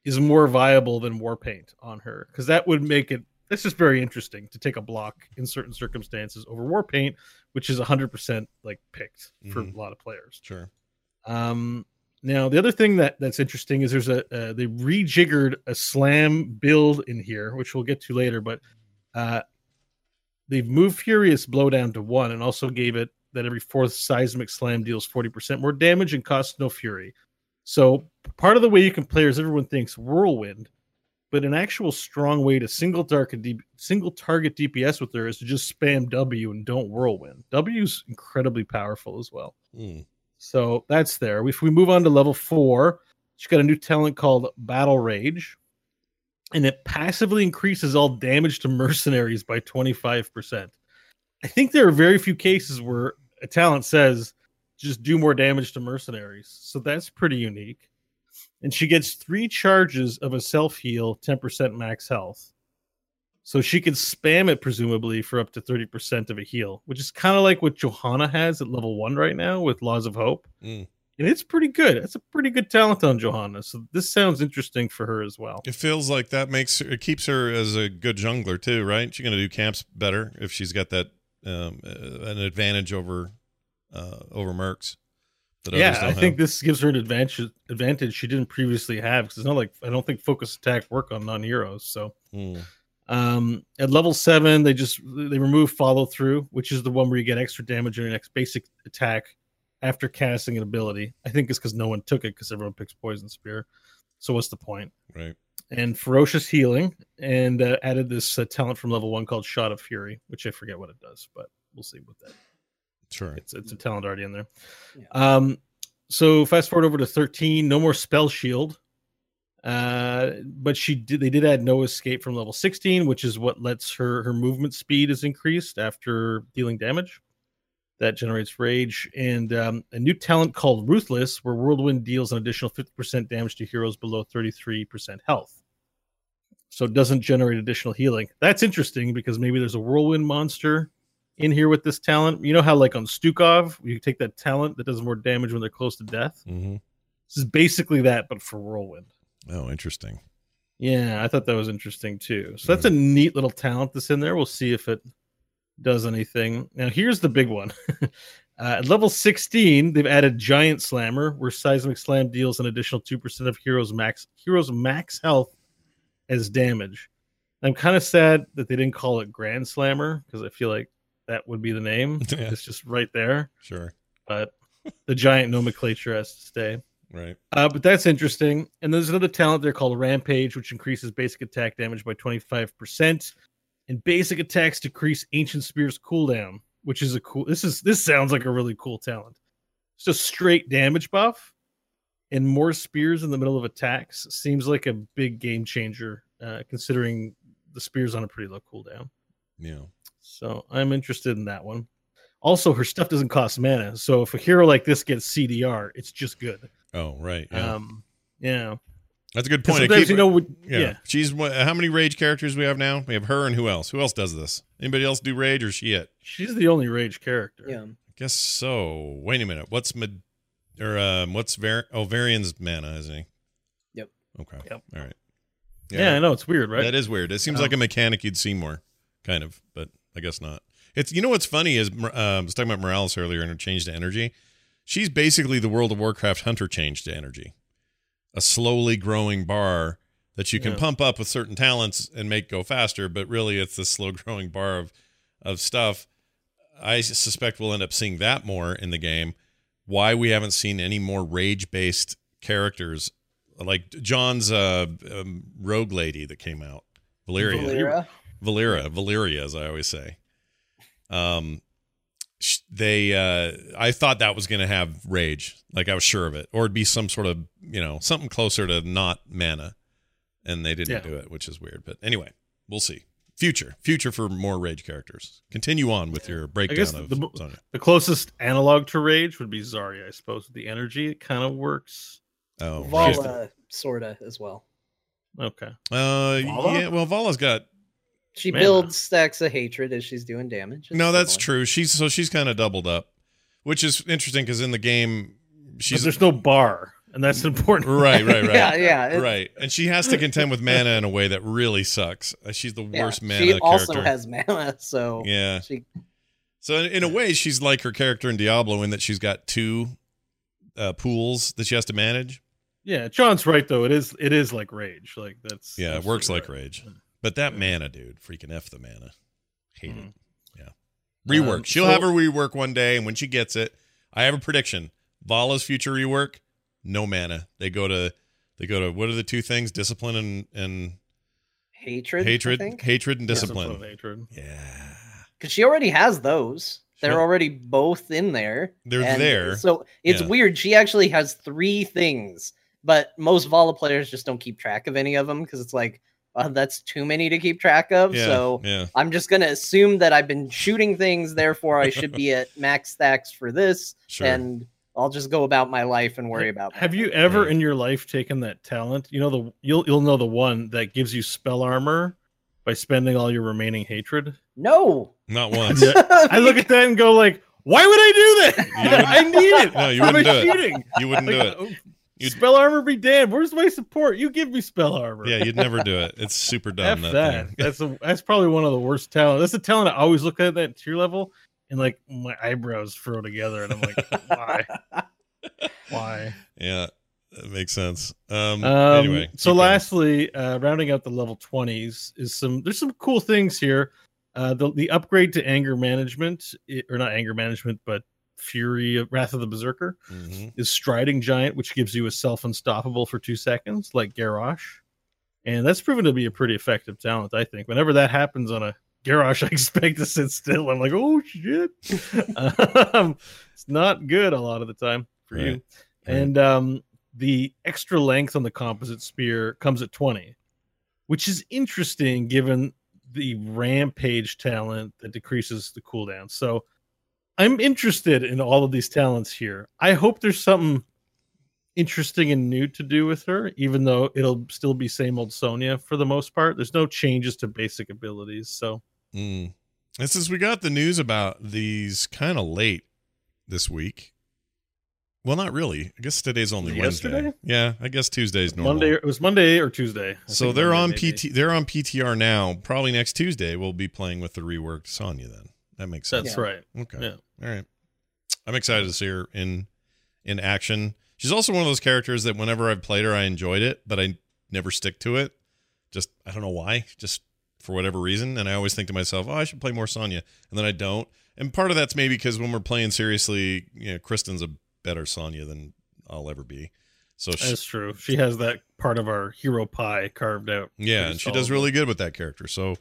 is more viable than war paint on her because that would make it that's just very interesting to take a block in certain circumstances over war paint which is 100% like picked for mm-hmm. a lot of players sure Um, now the other thing that that's interesting is there's a uh, they rejiggered a slam build in here, which we'll get to later, but uh, they've moved Furious Blow down to one and also gave it that every fourth seismic slam deals 40% more damage and costs no fury. So part of the way you can play is everyone thinks whirlwind, but an actual strong way to single target D- single target DPS with her is to just spam W and don't whirlwind. W is incredibly powerful as well. Mm. So that's there. If we move on to level four, she's got a new talent called Battle Rage, and it passively increases all damage to mercenaries by 25%. I think there are very few cases where a talent says just do more damage to mercenaries. So that's pretty unique. And she gets three charges of a self heal, 10% max health. So she can spam it presumably for up to 30% of a heal, which is kind of like what Johanna has at level one right now with Laws of Hope. Mm. And it's pretty good. It's a pretty good talent on Johanna. So this sounds interesting for her as well. It feels like that makes her, it keeps her as a good jungler too, right? She's going to do camps better if she's got that um, uh, an advantage over uh, over mercs. yeah, I have. think this gives her an advantage advantage she didn't previously have because it's not like I don't think focus attack work on non heroes. So mm. Um, at level seven, they just they remove follow through, which is the one where you get extra damage on your next basic attack after casting an ability. I think it's because no one took it because everyone picks poison spear. So what's the point? Right. And ferocious healing, and uh, added this uh, talent from level one called Shot of Fury, which I forget what it does, but we'll see what that Sure. It's it's a talent already in there. Yeah. Um so fast forward over to 13, no more spell shield. Uh but she did they did add no escape from level 16, which is what lets her her movement speed is increased after dealing damage. That generates rage and um, a new talent called Ruthless, where Whirlwind deals an additional 50% damage to heroes below 33% health. So it doesn't generate additional healing. That's interesting because maybe there's a Whirlwind monster in here with this talent. You know how like on Stukov, you take that talent that does more damage when they're close to death. Mm-hmm. This is basically that, but for whirlwind. Oh, interesting. Yeah, I thought that was interesting too. So that's a neat little talent that's in there. We'll see if it does anything. Now here's the big one. uh, at level 16, they've added Giant Slammer, where Seismic Slam deals an additional two percent of heroes max heroes max health as damage. I'm kind of sad that they didn't call it Grand Slammer because I feel like that would be the name. yeah. It's just right there. Sure. But the giant nomenclature has to stay. Right. Uh, but that's interesting. And there's another talent there called Rampage, which increases basic attack damage by 25%. And basic attacks decrease Ancient Spear's cooldown, which is a cool. This is this sounds like a really cool talent. It's a straight damage buff, and more spears in the middle of attacks seems like a big game changer, uh, considering the spears on a pretty low cooldown. Yeah. So I'm interested in that one. Also, her stuff doesn't cost mana, so if a hero like this gets CDR, it's just good. Oh, right. Yeah. Um, yeah. That's a good point. Sometimes, you know, we, yeah. yeah. She's how many rage characters we have now? We have her and who else? Who else does this? Anybody else do rage or she it? She's the only rage character. Yeah. I guess so. Wait a minute. What's Med or um what's Var- oh Varian's mana, isn't he? Yep. Okay. Yep. All right. Yeah. yeah, I know it's weird, right? That is weird. It seems um, like a mechanic you'd see more, kind of, but I guess not. It's you know what's funny is uh, I was talking about Morales earlier and her change to energy. She's basically the World of Warcraft hunter change to energy, a slowly growing bar that you can yeah. pump up with certain talents and make go faster. But really, it's the slow growing bar of of stuff. I suspect we'll end up seeing that more in the game. Why we haven't seen any more rage based characters like John's uh, um, rogue lady that came out, Valeria. Valeria. Valeria, Valeria, as I always say. Um, they, uh, I thought that was going to have rage, like I was sure of it, or it'd be some sort of, you know, something closer to not mana, and they didn't yeah. do it, which is weird. But anyway, we'll see. Future, future for more rage characters. Continue on with your breakdown of the, Sonya. the closest analog to rage would be Zarya, I suppose. With the energy, it kind of works. Oh, Valla, sorta as well. Okay. Uh, Valla? yeah. Well, Valla's got she Man. builds stacks of hatred as she's doing damage. no, that's true. She's so she's kind of doubled up, which is interesting because in the game, she's but there's no bar, and that's important. Right, right, right. yeah, yeah, right. And she has to contend with mana in a way that really sucks. Uh, she's the worst yeah, mana. She also has mana, so yeah. She... So in a way, she's like her character in Diablo in that she's got two uh, pools that she has to manage. Yeah, John's right though. It is it is like rage. Like that's yeah, it works like right. rage. But that mana, dude, freaking f the mana. Hate it. Mhm. Yeah, rework. Um, She'll so- have her rework one day, and when she gets it, I have a prediction. Valla's future rework, no mana. They go to they go to what are the two things? Discipline and and Hatred. hatred, hatred and Discipline discipline. hatred. Yeah, because she already has those. They're Sure. already both in there. They're And there. So it's Yeah. weird. She actually has three things, but most Vala players just don't keep track of any of them because it's like, uh, that's too many to keep track of. yeah, So yeah. I'm just going to assume that I've been shooting things, therefore I should be at max stacks for this, Sure. and I'll just go about my life and worry about. Have that. you ever Yeah. in your life taken that talent? You know the you'll you'll know the one that gives you spell armor by spending all your remaining hatred. No. Not once. I look at that and go like, why would I do that? I need it. No, you for wouldn't my do it. You wouldn't do Like, it. You'd- spell armor be damned. Where's my support? You give me spell armor. Yeah, you'd never do it. It's super dumb. F that, that. thing. That's a, that's probably one of the worst talent. That's a talent I always look at that tier level and like my eyebrows furrow together and I'm like, why? Why? Yeah, that makes sense. Um, Um, anyway, so going. lastly, uh, rounding out the level twenties is some. There's some cool things here. Uh, the the upgrade to anger management, i- or not anger management, but Fury, of- Wrath of the Berserker, Mhm. is Striding Giant, which gives you a self unstoppable for two seconds, like Garrosh, and that's proven to be a pretty effective talent. I think. Whenever that happens on a Garrosh, I expect to sit still. I'm like, oh shit. um, it's not good a lot of the time for you. Right. Right. And um, the extra length on the composite spear comes at 20, which is interesting given the rampage talent that decreases the cooldown. So I'm interested in all of these talents here. I hope there's something interesting and new to do with her, even though it'll still be same old Sonya for the most part. There's no changes to basic abilities. So Mm. And since we got the news about these kind of late this week, well, not really. I guess today's only Wednesday. Yesterday? Yeah, I guess Tuesday's normal. Monday, it was Monday or Tuesday. I so they're Monday, on maybe. PT. They're on PTR now. Probably next Tuesday we'll be playing with the reworked Sonya. Then that makes sense. That's Yeah. right. Okay. Yeah. All right. I'm excited to see her in in action. She's also one of those characters that whenever I've played her, I enjoyed it, but I never stick to it. Just I don't know why. Just for whatever reason, and I always think to myself, "Oh, I should play more Sonya," and then I don't. And part of that's maybe because when we're playing seriously, you know, Kristen's a better Sonya than I'll ever be. So she, That's true. She has that part of our hero pie carved out. yeah, and she does really good with that character. So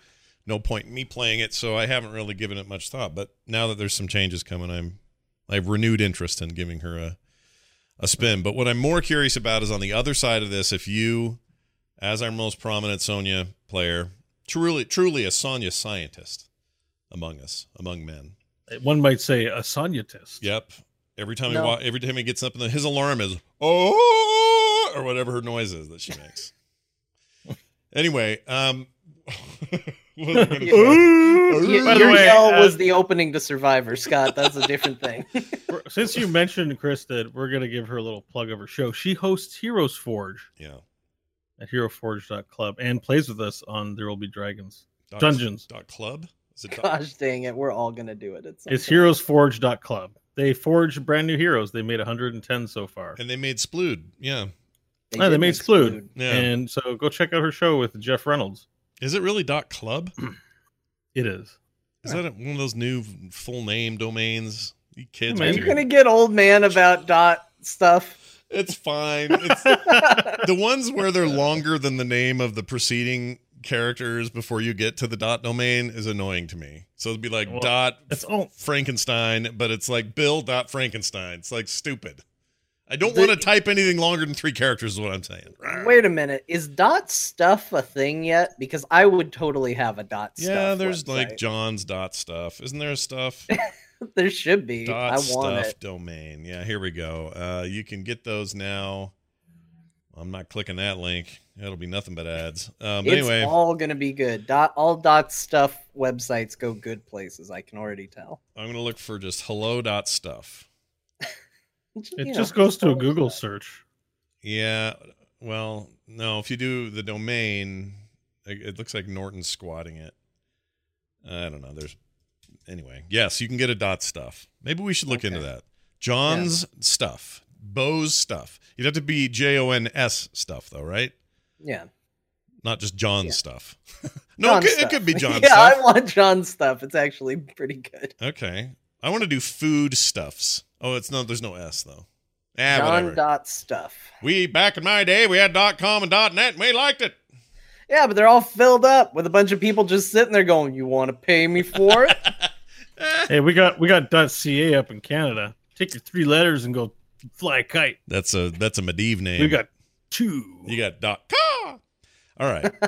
no point in me playing it. So I haven't really given it much thought. But now that there's some changes coming, I'm I've renewed interest in giving her a a spin. But what I'm more curious about is on the other side of this. If you, as our most prominent Sonya player, truly truly a Sonya scientist among us, among men. One might say a Sonyatist. Yep. Every time No. he wa- every time he gets up, in the, his alarm is oh or whatever her noise is that she makes. anyway, um, what was I gonna say? Y- By the your way, yell uh, was the opening to Survivor, Scott. That's a different thing. Since you mentioned Krista, we're gonna give her a little plug of her show. She hosts Heroes Forge yeah, at heroforge.club and plays with us on There Will Be Dragons. dot, Dungeons. dot club. Is it dot, Gosh dang it, we're all gonna do it. At some It's point. heroesforge.club. They forge brand new heroes. They made 110 so far. and they made Splood. Yeah, Oh, they made make Splood. Yeah. And so go check out her show with Jeff Reynolds. Is it really dot club? It is. Is that one of those new full name domains? You kids, Man, with Are you gonna get old man about dot stuff? it's fine. It's the ones where they're longer than the name of the preceding characters before you get to the dot domain is annoying to me. So it'd be like Well, dot It's all Frankenstein, but it's like Bill dot Frankenstein. It's like stupid. I don't want to type anything longer than three characters. Is what I'm saying. Wait a minute, is dot stuff a thing yet? Because I would totally have a dot. Yeah, there's like. John's dot stuff. Isn't there a stuff there should be. dot I want stuff it. domain? Yeah, here we go. Uh, you can get those now. I'm not clicking that link. It'll be nothing but ads. Um, It's anyway, all gonna be good. Dot all dot stuff websites go good places. I can already tell. I'm gonna look for just hello dot stuff. it You just know, goes to a Google stuff. search. Yeah. Well, no. If you do the domain, it, it looks like Norton's squatting it. I don't know. There's anyway. Yes, you can get a dot stuff. Maybe we should look into that. John's stuff. Bo's stuff. You'd have to be J O N S stuff, though, right? Yeah. Not just John's yeah. stuff. no, it could, it could, be John yeah, stuff. I want John's stuff. It's actually pretty good. Okay. I want to do food stuffs. Oh, it's no, there's no S though. Ah, John whatever. dot stuff. We back in my day, we had dot com and dot net, and we liked it. Yeah, but they're all filled up with a bunch of people just sitting there going, "You want to pay me for it?" hey, we got we got dot .ca up in Canada. Take your three letters and go fly a kite. That's a that's a Medivh name. We got two. You got dot com. All right.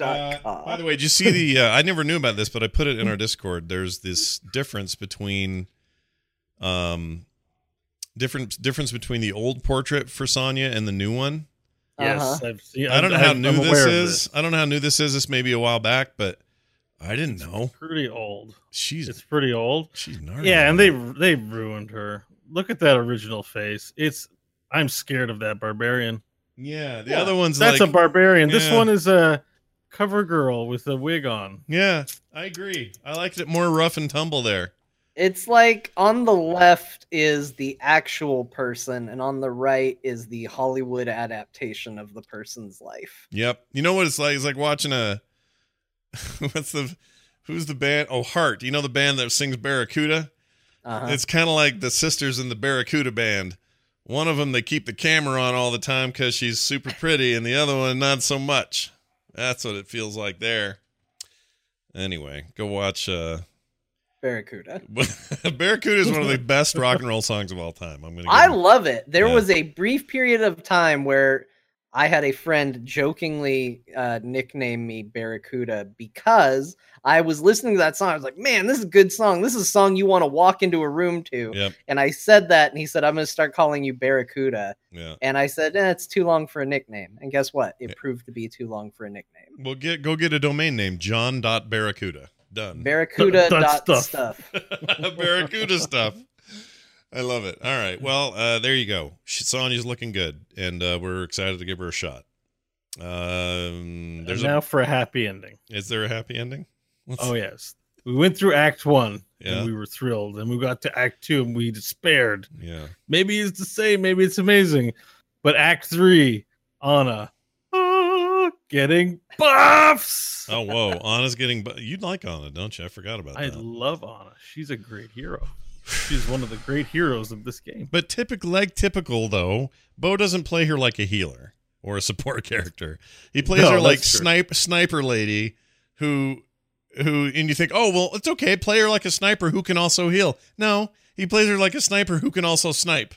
uh, by the way, did you see the? Uh, I never knew about this, but I put it in our Discord. There's this difference between, um, different difference between the old portrait for Sonya and the new one. Yes, uh-huh. I've seen, I don't know how I'm, new I'm this is. I don't know how new this is. This may be a while back, but I didn't know. It's pretty old. She's it's pretty old. She's gnarly. Yeah, and they they ruined her. Look at that original face. It's I'm scared of that barbarian. Yeah, the yeah. other one's that's like, a barbarian. Yeah. This one is a cover girl with a wig on. Yeah, I agree. I liked it more rough and tumble there. It's like on the left is the actual person, and on the right is the Hollywood adaptation of the person's life. Yep. You know what it's like? It's like watching a what's the who's the band? Oh, Heart. You know the band that sings Barracuda? Uh-huh. It's kind of like the sisters in the Barracuda band one of them they keep the camera on all the time because she's super pretty, and the other one not so much. That's what it feels like there. Anyway, go watch uh Barracuda. Barracuda is one of the best rock and roll songs of all time. I'm gonna. I love it. There yeah. was a brief period of time where I had a friend jokingly uh, nickname me Barracuda because I was listening to that song. I was like, man, this is a good song. This is a song you want to walk into a room to. Yep. And I said that, and he said, I'm going to start calling you Barracuda. Yeah. And I said, eh, it's too long for a nickname. And guess what? It yeah. proved to be too long for a nickname. Well, get go get a domain name, john.barracuda. Done. Barracuda dot stuff. stuff. Barracuda stuff. I love it. All right. Well, uh, there you go. Sonya's looking good, and uh, we're excited to give her a shot. Um, there's and now a, for a happy ending. Is there a happy ending? Let's oh yes, we went through Act One, yeah. and we were thrilled, and we got to Act Two, and we despaired. Yeah, maybe it's the same, maybe it's amazing, but Act Three, Ana, uh, getting buffs. Oh whoa, Ana's getting. Bu- You'd like Ana, don't you? I forgot about I that. I love Ana. She's a great hero. She's one of the great heroes of this game. But typical, like typical though, Bo doesn't play her like a healer or a support character. He plays no, her like snipe sniper lady who who and you think, "Oh, well, it's okay. Play her like a sniper who can also heal." No, he plays her like a sniper who can also snipe.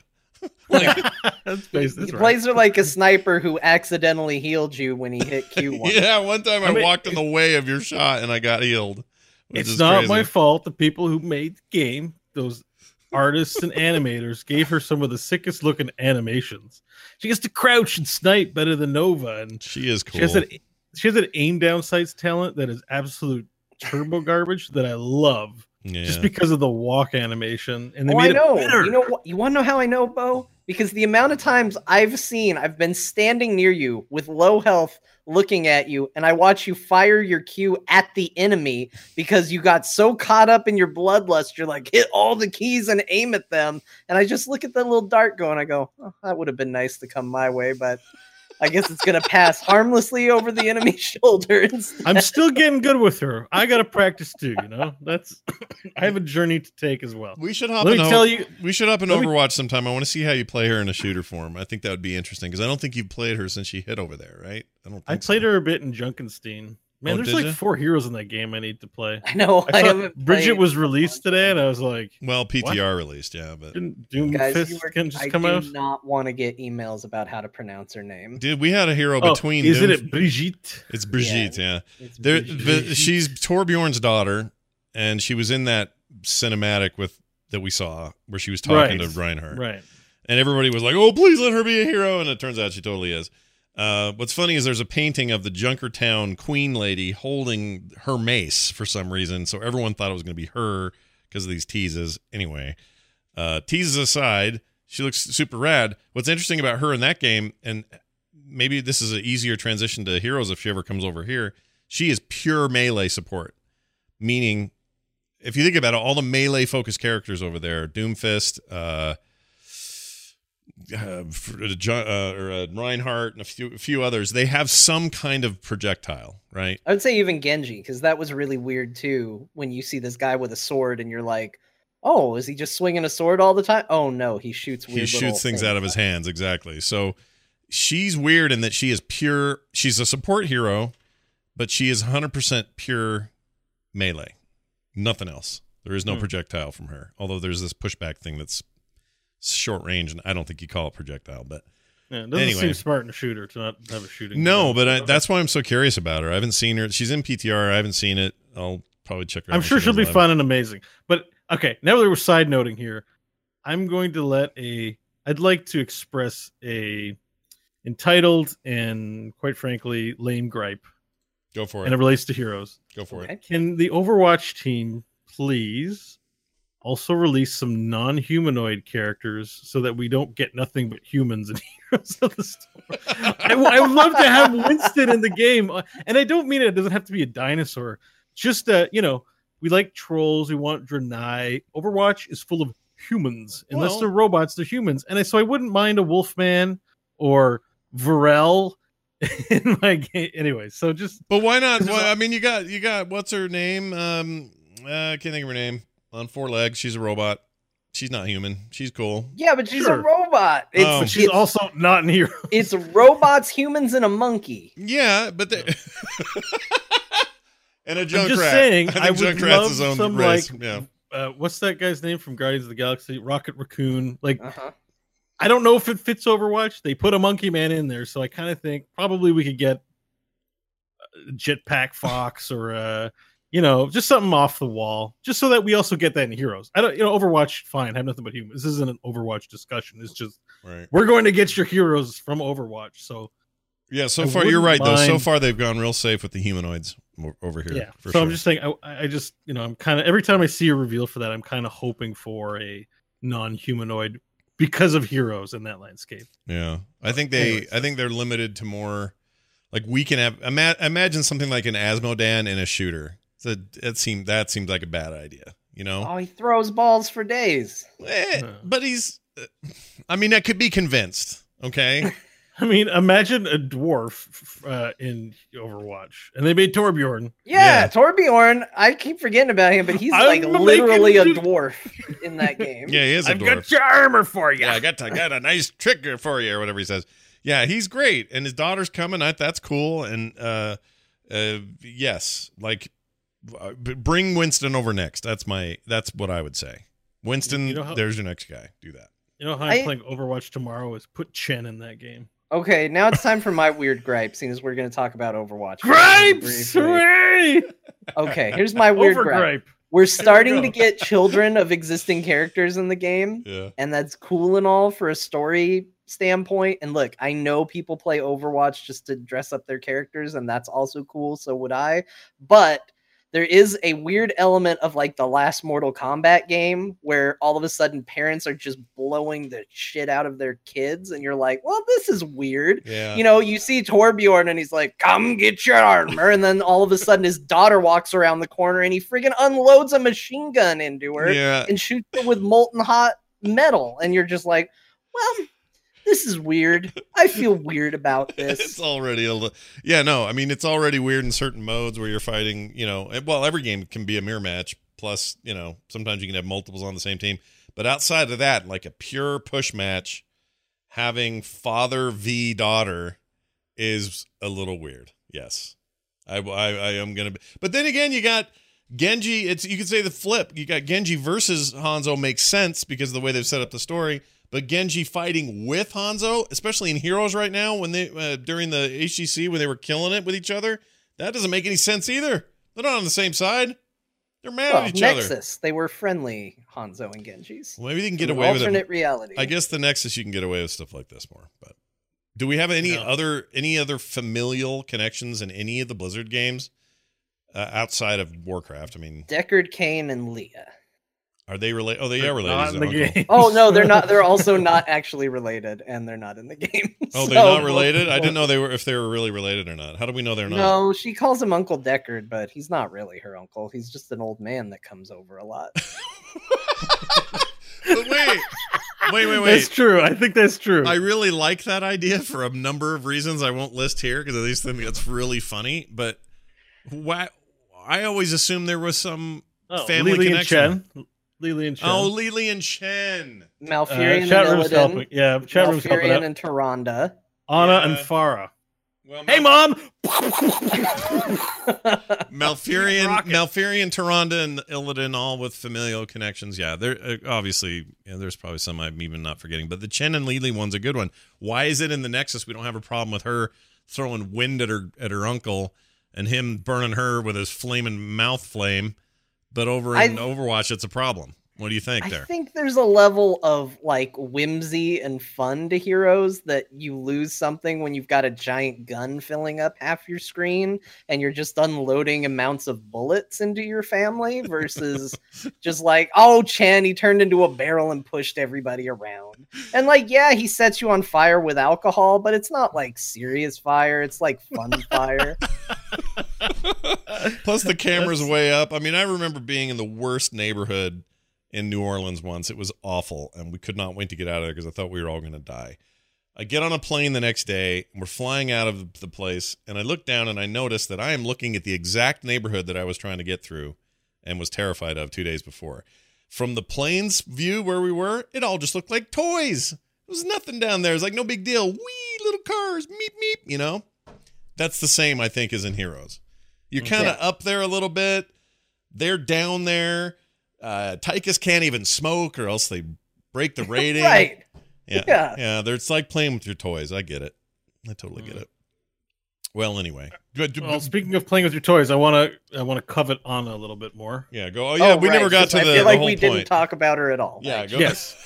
like, that's he right. plays her like a sniper who accidentally healed you when he hit Q one. yeah, one time I, I mean, walked in the way of your shot and I got healed. It's not crazy. my fault. The people who made the game those artists and animators gave her some of the sickest looking animations. She gets to crouch and snipe better than Nova, and she is cool. She has an, she has an aim down sights talent that is absolute turbo garbage that I love. Yeah. Just because of the walk animation, and they oh, made I know. it better. You know what? You want to know how I know, Bo? Because the amount of times I've seen, I've been standing near you with low health, looking at you and I watch you fire your Q at the enemy because you got so caught up in your bloodlust. You're like, hit all the keys and aim at them. And I just look at the little dart going, I go, oh, that would have been nice to come my way, but I guess it's gonna pass harmlessly over the enemy's shoulders. I'm still getting good with her. I gotta practice too. You know, that's I have a journey to take as well. We should hop. Let me tell you. We should hop in Overwatch me, sometime. I want to see how you play her in a shooter form. I think that would be interesting because I don't think you've played her since she hit over there, right? I don't. I played so. her a bit in Junkenstein. Man, oh, there's like you? four heroes in that game I need to play. I know. I, I Bridget was released today, and I was like, "Well, PTR what? released, yeah, but didn't Doomfist were, can just I come out?" Do not want to get emails about how to pronounce her name. Dude, we had a hero oh, between. Isn't Doom... it Brigitte? It's Brigitte, yeah. yeah. It's there, Brigitte. The, she's Torbjorn's daughter, and she was in that cinematic with that we saw where she was talking right. to Reinhardt, right? And everybody was like, "Oh, please let her be a hero," and it turns out she totally is. Uh, what's funny is there's a painting of the Junkertown Queen lady holding her mace for some reason, so everyone thought it was going to be her because of these teases. Anyway, uh, teases aside, she looks super rad. What's interesting about her in that game, and maybe this is an easier transition to Heroes if she ever comes over here, she is pure melee support, meaning if you think about it, all the melee focused characters over there, Doomfist, uh, uh, uh, or uh, Reinhardt and a few a few others, they have some kind of projectile, right? I would say even Genji because that was really weird too. When you see this guy with a sword and you're like, "Oh, is he just swinging a sword all the time?" Oh no, he shoots. he shoots things, things out of his hands. Exactly. So she's weird in that she is pure. She's a support hero, but she is 100 percent pure melee. Nothing else. There is no hmm. projectile from her. Although there's this pushback thing that's short range, and I don't think you call it projectile. But yeah, it doesn't anyway. seem smart in a shooter to not have a shooting. No, but I, that's why I'm so curious about her. I haven't seen her. She's in PTR. I haven't seen it. I'll probably check her. I'm sure she'll be live. fun and amazing. But okay, now that we're side noting here, I'm going to let a. I'd like to express a entitled and quite frankly lame gripe. Go for it. And it relates to heroes. Go for it. Can the Overwatch team please also release some non-humanoid characters so that we don't get nothing but humans and heroes of the story. I, I, would love to have Winston in the game, uh, and I don't mean it, it doesn't have to be a dinosaur. Just uh, you know, we like trolls. We want Draenei. Overwatch is full of humans, unless well, they're robots. They're humans, and I, so I wouldn't mind a Wolfman or Varel in my game. Anyway, so just but why not? Well, I mean, you got you got what's her name? Um, uh, I can't think of her name on four legs. She's a robot. She's not human. She's cool. Yeah, but she's sure. a robot. It's, um, she's it's, also not in here. it's robots, humans, and a monkey. Yeah, but they and a Junkrat. just saying, I, I would Junkrat's his own some race. like yeah. Uh, what's that guy's name from Guardians of the Galaxy? Rocket Raccoon. Like, uh-huh. I don't know if it fits Overwatch. They put a Monkey Man in there, so I kind of think probably we could get Jetpack Fox or uh, you know, just something off the wall, just so that we also get that in Heroes. I don't, you know, Overwatch, fine, have nothing but humans. This isn't an Overwatch discussion. It's just right. we're going to get your heroes from Overwatch. So yeah, so I far you're right mind... though. So far they've gone real safe with the humanoids over here. Yeah, so sure. I'm just saying, I, I just, you know, I'm kind of every time I see a reveal for that, I'm kind of hoping for a non-humanoid because of heroes in that landscape. Yeah, I think they, Anyways. I think they're limited to more. Like we can have ima- imagine something like an Azmodan in a shooter so it seemed that seemed like a bad idea, you know. Oh, he throws balls for days. Eh, but he's, uh, I mean, I could be convinced. Okay. I mean, imagine a dwarf uh, in Overwatch, and they made Torbjorn. Yeah, yeah, Torbjorn. I keep forgetting about him, but he's I'm like literally a dwarf in that game. yeah, he is. I've dwarf. got your armor for you. Yeah, I got I got a nice trigger for you, or whatever he says. Yeah, he's great, and his daughter's coming. That's cool, and uh, uh, yes, like uh, bring Winston over next. That's my. That's what I would say. Winston, you know how, there's your next guy. Do that. You know how I'm I, playing Overwatch tomorrow is put Chen in that game. Okay, now it's time for my weird gripe, seeing as we're going to talk about Overwatch. Gripes! okay, here's my weird gripe. gripe. We're starting we to get children of existing characters in the game, yeah. and that's cool and all for a story standpoint. And look, I know people play Overwatch just to dress up their characters, and that's also cool. So would I. But there is a weird element of like the last Mortal Kombat game where all of a sudden parents are just blowing the shit out of their kids, and you're like, well, this is weird. Yeah. You know, you see Torbjorn and he's like, come get your armor. And then all of a sudden his daughter walks around the corner and he friggin' unloads a machine gun into her yeah. and shoots her with molten hot metal. And you're just like, well, this is weird. I feel weird about this. it's already a little, yeah, no, I mean, it's already weird in certain modes where you're fighting, you know, well, every game can be a mirror match. Plus, you know, sometimes you can have multiples on the same team. But outside of that, like a pure push match, having father v daughter is a little weird. Yes. I, I, I am going to be. But then again, you got Genji. It's You could say the flip. You got Genji versus Hanzo makes sense because of the way they've set up the story but Genji fighting with Hanzo, especially in Heroes right now, when they uh, during the HGC when they were killing it with each other, that doesn't make any sense either. They're not on the same side. They're mad well, at each Nexus, other. Nexus, they were friendly Hanzo and Genjis. Well, maybe they can get away with alternate reality. I guess the Nexus you can get away with stuff like this more. But do we have any no. other any other familial connections in any of the Blizzard games uh, outside of Warcraft? I mean, Deckard, Cain, and Leah. Are they related? Oh, they are related. Not in the game. Oh no, they're not. They're also not actually related, and they're not in the game. Oh, they're not related. I didn't know they were if they were really related or not. How do we know they're not? No, she calls him Uncle Deckard, but he's not really her uncle. He's just an old man that comes over a lot. but wait, wait, wait, wait. That's true. I think that's true. I really like that idea for a number of reasons I won't list here because at least think that's really funny. But why? I always assumed there was some oh, family Li Li connection. And Chen. Li Li and Chen. Oh, Li Li and Chen. Malfurion uh, chat and Illidan. Yeah, chat room's helping out. and Tyrande. Ana yeah. and Pharah. Well, hey, mom. Malfurion, Malfurion, Tyrande, and Illidan, all with familial connections. Yeah, there uh, obviously. Yeah, there's probably some I'm even not forgetting, but the Chen and Li Li one's a good one. Why is it in the Nexus we don't have a problem with her throwing wind at her at her uncle and him burning her with his flaming mouth flame, but over in Overwatch it's a problem? What do you think there? I think there's a level of like whimsy and fun to heroes that you lose something when you've got a giant gun filling up half your screen and you're just unloading amounts of bullets into your family versus just like, oh, Chen, he turned into a barrel and pushed everybody around. And like, yeah, he sets you on fire with alcohol, but it's not like serious fire, it's like fun fire. Plus, the camera's way up. I mean, I remember being in the worst neighborhood in New Orleans once. It was awful, and we could not wait to get out of there because I thought we were all going to die. I get on a plane the next day, and we're flying out of the place, and I look down and I notice that I am looking at the exact neighborhood that I was trying to get through and was terrified of two days before. From the plane's view where we were, it all just looked like toys. There was nothing down there. It was like no big deal. Wee little cars, meep meep. You know, that's the same I think as in Heroes. You're kind of up there a little bit. They're down there uh, Tychus can't even smoke, or else they break the rating. right. Yeah. Yeah. Yeah. It's like playing with your toys. I get it. I totally get it. Well, anyway. Well, speaking of playing with your toys, I want to I want to covet Ana a little bit more. Yeah, go. Oh yeah, oh, we right. never got to I the. I feel like we point. didn't talk about her at all. Yeah, go. Yes.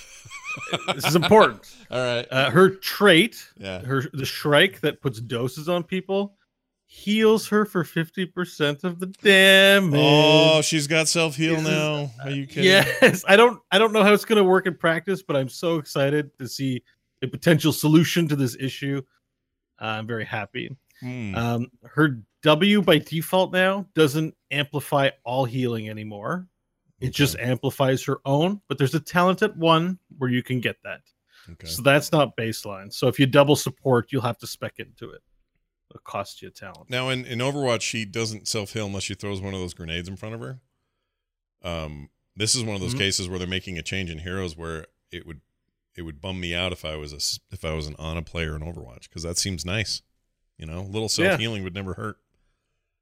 this is important. all right. Uh, her trait, yeah. her the Shrike that puts doses on people heals her for 50% of the damage. Oh, she's got self-heal now. Are you kidding? Yes. I don't I don't know how it's going to work in practice, but I'm so excited to see a potential solution to this issue. Uh, I'm very happy. Hmm. Um, her W by default now doesn't amplify all healing anymore. It okay. just amplifies her own, but there's a talent at one where you can get that. Okay. So that's not baseline. So if you double support, you'll have to spec into it cost you a talent. Now in, in Overwatch, she doesn't self heal unless she throws one of those grenades in front of her. Um, this is one of those mm-hmm. cases where they're making a change in heroes where it would it would bum me out if I was a if I was an Ana player in Overwatch because that seems nice. You know, a little self healing yeah. would never hurt.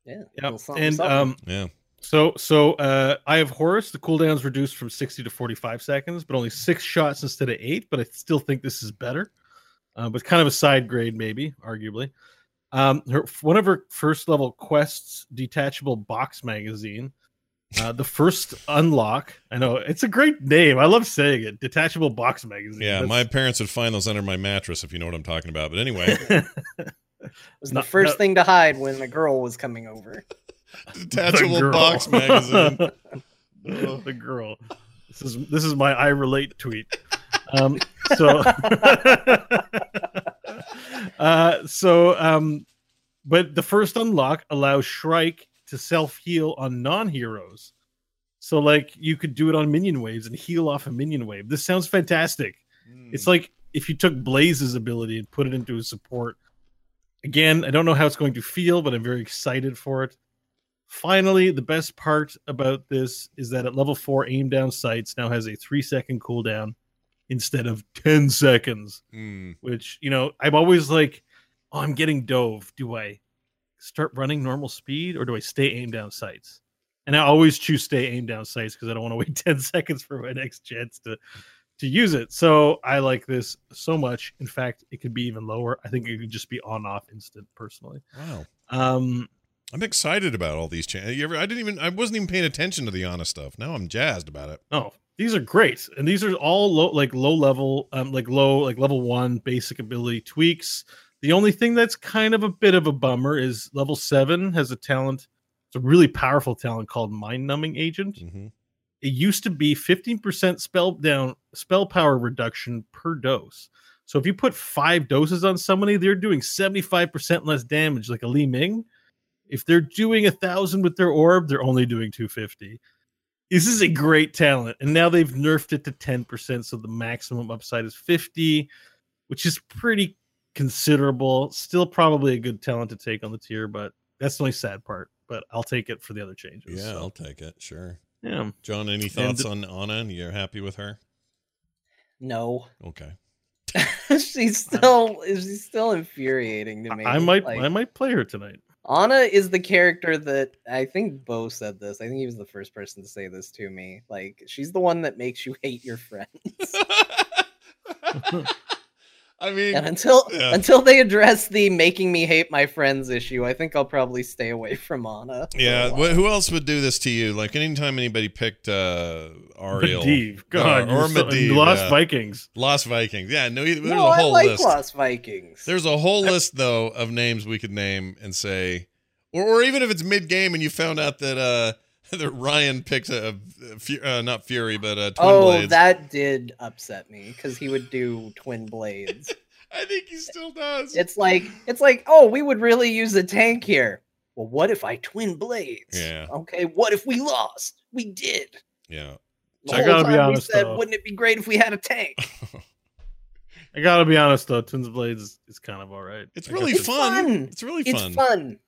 Yeah. Yep. And um, yeah. So so uh, Eye of Horus. The cooldown's reduced from sixty to forty five seconds, but only six shots instead of eight. But I still think this is better. Uh, but kind of a side grade, maybe, arguably. Um, her one of her first level quests, detachable box magazine. Uh, the first unlock. I know it's a great name. I love saying it. Detachable box magazine. Yeah, That's... my parents would find those under my mattress if you know what I'm talking about. But anyway, it was the first thing to hide when a girl was coming over. Detachable box magazine. oh, the girl. This is this is my I relate tweet. Um, so, uh, so, um, but the first unlock allows Shrike to self heal on non heroes. So, like, you could do it on minion waves and heal off a minion wave. This sounds fantastic. Mm. It's like if you took Blaze's ability and put it into a support. Again, I don't know how it's going to feel, but I'm very excited for it. Finally, the best part about this is that at level four, aim down sights now has a three second cooldown instead of 10 seconds, mm. which, you know, I'm always like, oh, I'm getting dove. Do I start running normal speed or do I stay aim down sights? And I always choose stay aim down sights because I don't want to wait 10 seconds for my next chance to to use it. So I like this so much. In fact, it could be even lower. I think it could just be on off instant personally. Wow. Um I'm excited about all these changes. I didn't even I wasn't even paying attention to the Ana stuff. Now I'm jazzed about it. Oh, these are great, and these are all low, like low level, um, like low, like level one basic ability tweaks. The only thing that's kind of a bit of a bummer is level seven has a talent. It's a really powerful talent called Mind Numbing Agent. Mm-hmm. It used to be 15% spell down spell power reduction per dose. So if you put five doses on somebody, they're doing 75% less damage, like a Li Ming. If they're doing a thousand with their orb, they're only doing 250 this is a great talent, and now they've nerfed it to ten percent, so the maximum upside is fifty, which is pretty considerable. Still, probably a good talent to take on the tier, but that's the only sad part. But I'll take it for the other changes. Yeah, so. I'll take it. Sure. Yeah, John. Any thoughts and, on Ana? You're happy with her? No. Okay. she's still she's still infuriating to me. I might like, I might play her tonight. Ana is the character that I think Bo said this. I think he was the first person to say this to me. Like she's the one that makes you hate your friends. I mean, and until yeah. until they address the making me hate my friends issue, I think I'll probably stay away from Ana. Yeah, who else would do this to you? Like anytime anybody picked uh Auriel, Medivh, God, uh, or Medivh, so, Lost yeah. Vikings, Lost Vikings. Yeah, no, there's no, a whole I like list. Lost Vikings. There's a whole list though of names we could name and say, or or even if it's mid game and you found out that uh that Ryan picked a, a uh, not Fury, but uh, Twin oh, Blades. that did upset me because he would do Twin Blades. I think he still does. It's like it's like, oh, we would really use a tank here. Well, what if I twin blades? Yeah. Okay. What if we lost? We did. Yeah. So I gotta be honest. Said, though. wouldn't it be great if we had a tank? I gotta be honest though, Twins Blades is, is kind of all right. It's really fun. fun. It's really fun. It's fun.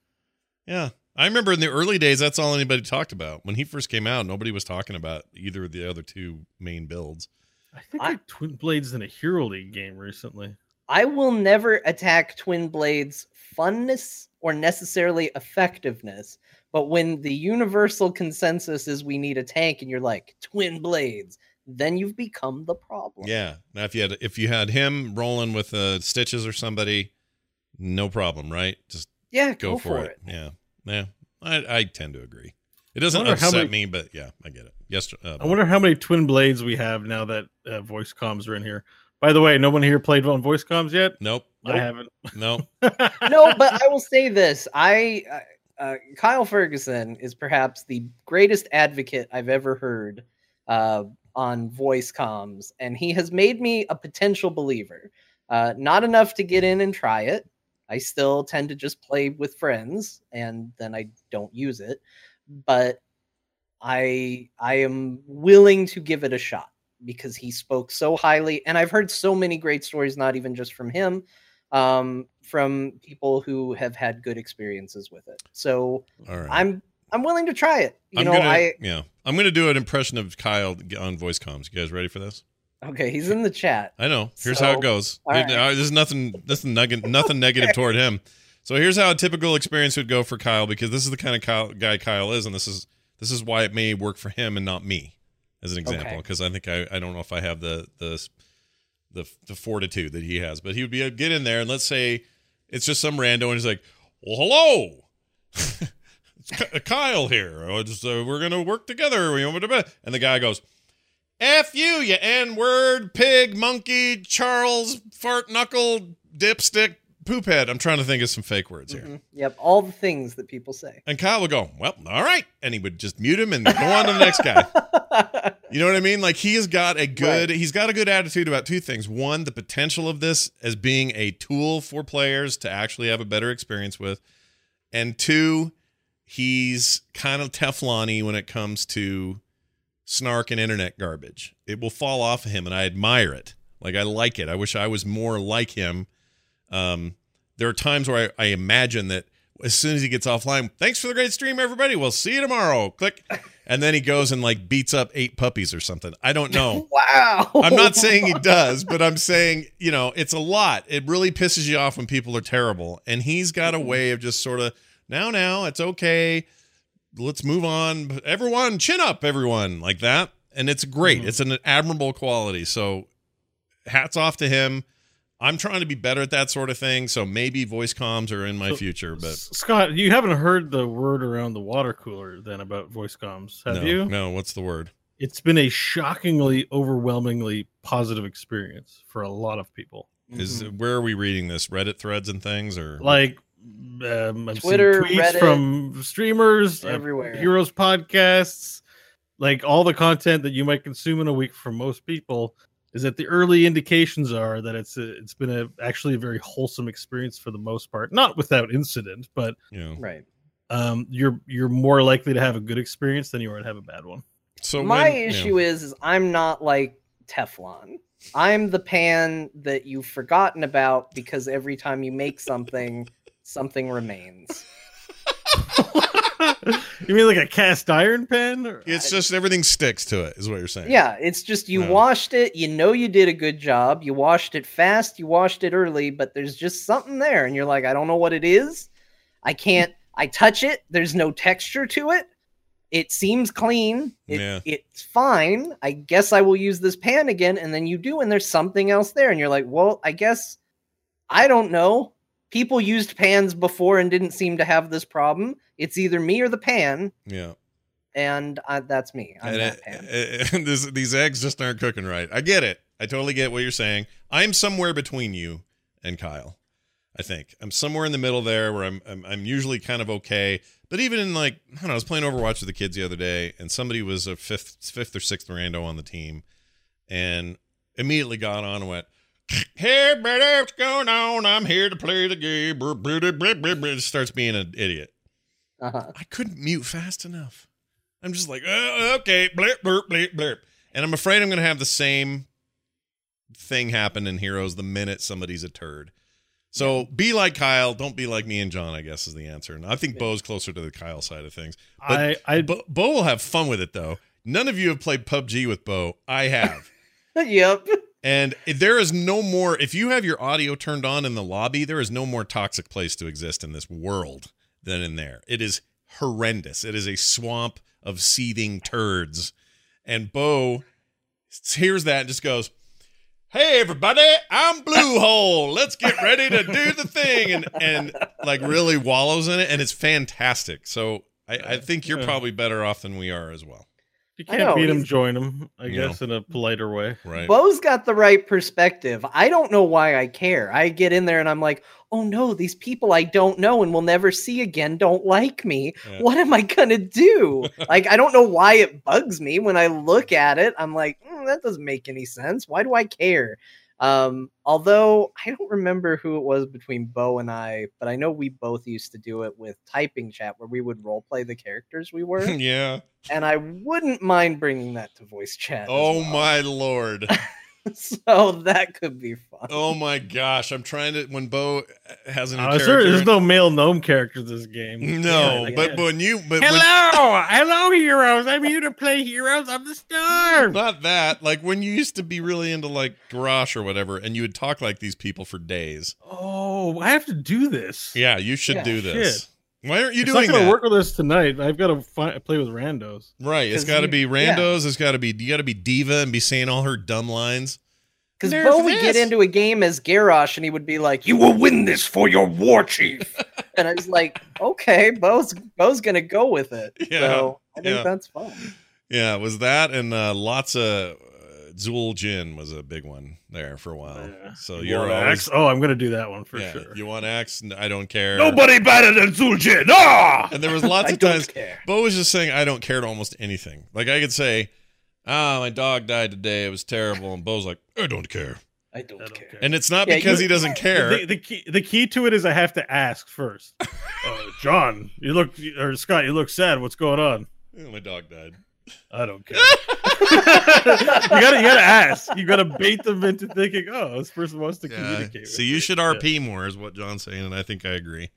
Yeah. I remember in the early days, that's all anybody talked about. When he first came out, nobody was talking about either of the other two main builds. I think I, I Twin Blades in a Hero League game recently. I will never attack Twin Blades' funness or necessarily effectiveness. But when the universal consensus is we need a tank, and you're like Twin Blades, then you've become the problem. Yeah. Now, if you had if you had him rolling with uh, stitches or somebody, no problem, right? Just yeah, go, go for, for it. it. Yeah, yeah. I, I tend to agree. It doesn't upset many, me, but yeah, I get it. Yes. Uh, I wonder how many twin blades we have now that uh, voice comms are in here. By the way, no one here played on voice comms yet. Nope, I haven't. No, no, but I will say this: I uh, uh, Kyle Ferguson is perhaps the greatest advocate I've ever heard uh, on voice comms, and he has made me a potential believer. Uh, not enough to get in and try it. I still tend to just play with friends, and then I don't use it. But I I am willing to give it a shot because he spoke so highly. And I've heard so many great stories, not even just from him, um, from people who have had good experiences with it. So right. I'm I'm willing to try it. You I'm know, gonna, I yeah, I'm gonna do an impression of Kyle on voice comms. You guys ready for this? Okay, he's in the chat. I know. Here's so, how it goes. Right. There's nothing, nothing, nothing negative toward him. So here's how a typical experience would go for Kyle, because this is the kind of Kyle, guy Kyle is, and this is this is why it may work for him and not me as an example, because okay. I think I, I don't know if I have the, the the the fortitude that he has. But he would be a, get in there and let's say it's just some rando and he's like, "Well, hello, Kyle here. Uh, we're gonna work together." And the guy goes, "F you, you N word, pig, monkey, Charles, fart knuckle, dipstick, poophead. I'm trying to think of some fake words here. Mm-hmm. Yep, all the things that people say. And Kyle would go, "Well, all right," and he would just mute him and go on to the next guy. you know what I mean? Like he has got a good, right. he's got a good attitude about two things. One, the potential of this as being a tool for players to actually have a better experience with, and two, he's kind of Teflony when it comes to snark and internet garbage. It will fall off of him, and I admire it. Like I like it. I wish I was more like him um, there are times where I, I imagine that as soon as he gets offline, thanks for the great stream, everybody. We'll see you tomorrow. Click. And then he goes and like beats up eight puppies or something. I don't know. wow. I'm not saying he does, but I'm saying, you know, it's a lot. It really pisses you off when people are terrible. And he's got a way of just sort of, now, now, it's okay. Let's move on. Everyone, chin up, everyone, like that. And it's great. Mm-hmm. It's an admirable quality. So hats off to him. I'm trying to be better at that sort of thing, so maybe voice comms are in my so, future. But Scott, you haven't heard the word around the water cooler then about voice comms, have no, you? No. What's the word? It's been a shockingly, overwhelmingly positive experience for a lot of people. Is mm-hmm. where are we reading this? Reddit threads and things, or like um, I've Twitter, tweets Reddit, from streamers, uh, everywhere, uh, heroes podcasts, like all the content that you might consume in a week for most people is that the early indications are that it's a, it's been a actually a very wholesome experience for the most part, not without incident, but yeah, right. Um, you're you're more likely to have a good experience than you are to have a bad one. So my when, issue is, is I'm not like Teflon. I'm the pan that you've forgotten about because every time you make something, something remains. you mean like a cast iron pan? Or? It's just everything sticks to it, is what you're saying. Yeah, it's just you no. washed it. You know you did a good job. You washed it fast. You washed it early, but there's just something there, and you're like, I don't know what it is. I can't. I touch it. There's no texture to it. It seems clean. It, yeah. It's fine. I guess I will use this pan again, and then you do, and there's something else there, and you're like, well, I guess I don't know people used pans before and didn't seem to have this problem. It's either me or the pan. Yeah. And I, that's me. I'm and that pan. And this, these eggs just aren't cooking right. I get it. I totally get what you're saying. I'm somewhere between you and Kyle. I think I'm somewhere in the middle there where I'm, I'm, I'm usually kind of okay. But even in like I don't know, I was playing Overwatch with the kids the other day, and somebody was a fifth fifth or sixth rando on the team, and immediately got on and went, Hey, buddy, what's going on? I'm here to play the game. It starts being an idiot. Uh-huh. I couldn't mute fast enough. I'm just like, uh, okay, blip, blip, blip, blip. And I'm afraid I'm going to have the same thing happen in Heroes the minute somebody's a turd. So be like Kyle. Don't be like me and John. I guess is the answer. And I think yeah. Bo's closer to the Kyle side of things. But I, I Bo, Bo will have fun with it though. None of you have played PUBG with Bo. I have. yep. And there is no more, if you have your audio turned on in the lobby, there is no more toxic place to exist in this world than in there. It is horrendous. It is a swamp of seething turds. And Bo hears that and just goes, Hey everybody, I'm Bluehole. Let's get ready to do the thing. And and like really wallows in it, and it's fantastic. So I, I think you're probably better off than we are as well you can't beat him, join him, I guess, know. in a politer way. Right. Bo's got the right perspective. I don't know why I care. I get in there and I'm like, oh no, these people I don't know and will never see again don't like me. Yeah. What am I going to do? like, I don't know why it bugs me. When I look at it, I'm like, mm, that doesn't make any sense. Why do I care? Um, although I don't remember who it was between Bo and I, but I know we both used to do it with typing chat where we would role play the characters we were. yeah. And I wouldn't mind bringing that to voice chat. Oh well. my lord. so that could be fun. Oh my gosh, I'm trying to when Bo has an. Uh, sure, there's no male gnome character in this game. No, yeah, but, but when you but hello, when, hello, heroes. I'm here to play Heroes of the Storm. Not that. Like when you used to be really into like Garrosh or whatever, and you would talk like these people for days. Oh, I have to do this. Yeah, you should yeah, do this. Shit. Why aren't you it's doing not gonna that? work with us tonight. I've got to find, play with randos. Right. It's got to be randos. Yeah. It's got to be you got to be D.Va and be saying all her dumb lines. Because Bo would get into a game as Garrosh and he would be like, "You will win this for your war chief," and I was like, "Okay, Bo's Bo's gonna go with it." Yeah, so I think yeah. that's fun. Yeah, it was that and uh, lots of uh, Zul'Jin was a big one there for a while. Yeah. So you are always oh, I'm gonna do that one for yeah, sure. You want X? I don't care. Nobody better than Zul'Jin. Ah! And there was lots of times care. Bo was just saying, "I don't care" to almost anything. Like I could say ah, my dog died today. It was terrible. And Bo's like, I don't care. I don't, I don't care. care. And it's not yeah, because you, he doesn't care. The, the, key, the key to it is I have to ask first. uh, John, you look, or Scott, you look sad. What's going on? Oh, my dog died. I don't care. you gotta, you gotta ask. You gotta bait them into thinking, oh, this person wants to yeah. communicate. So you should RP yeah. more, is what John's saying, and I think I agree.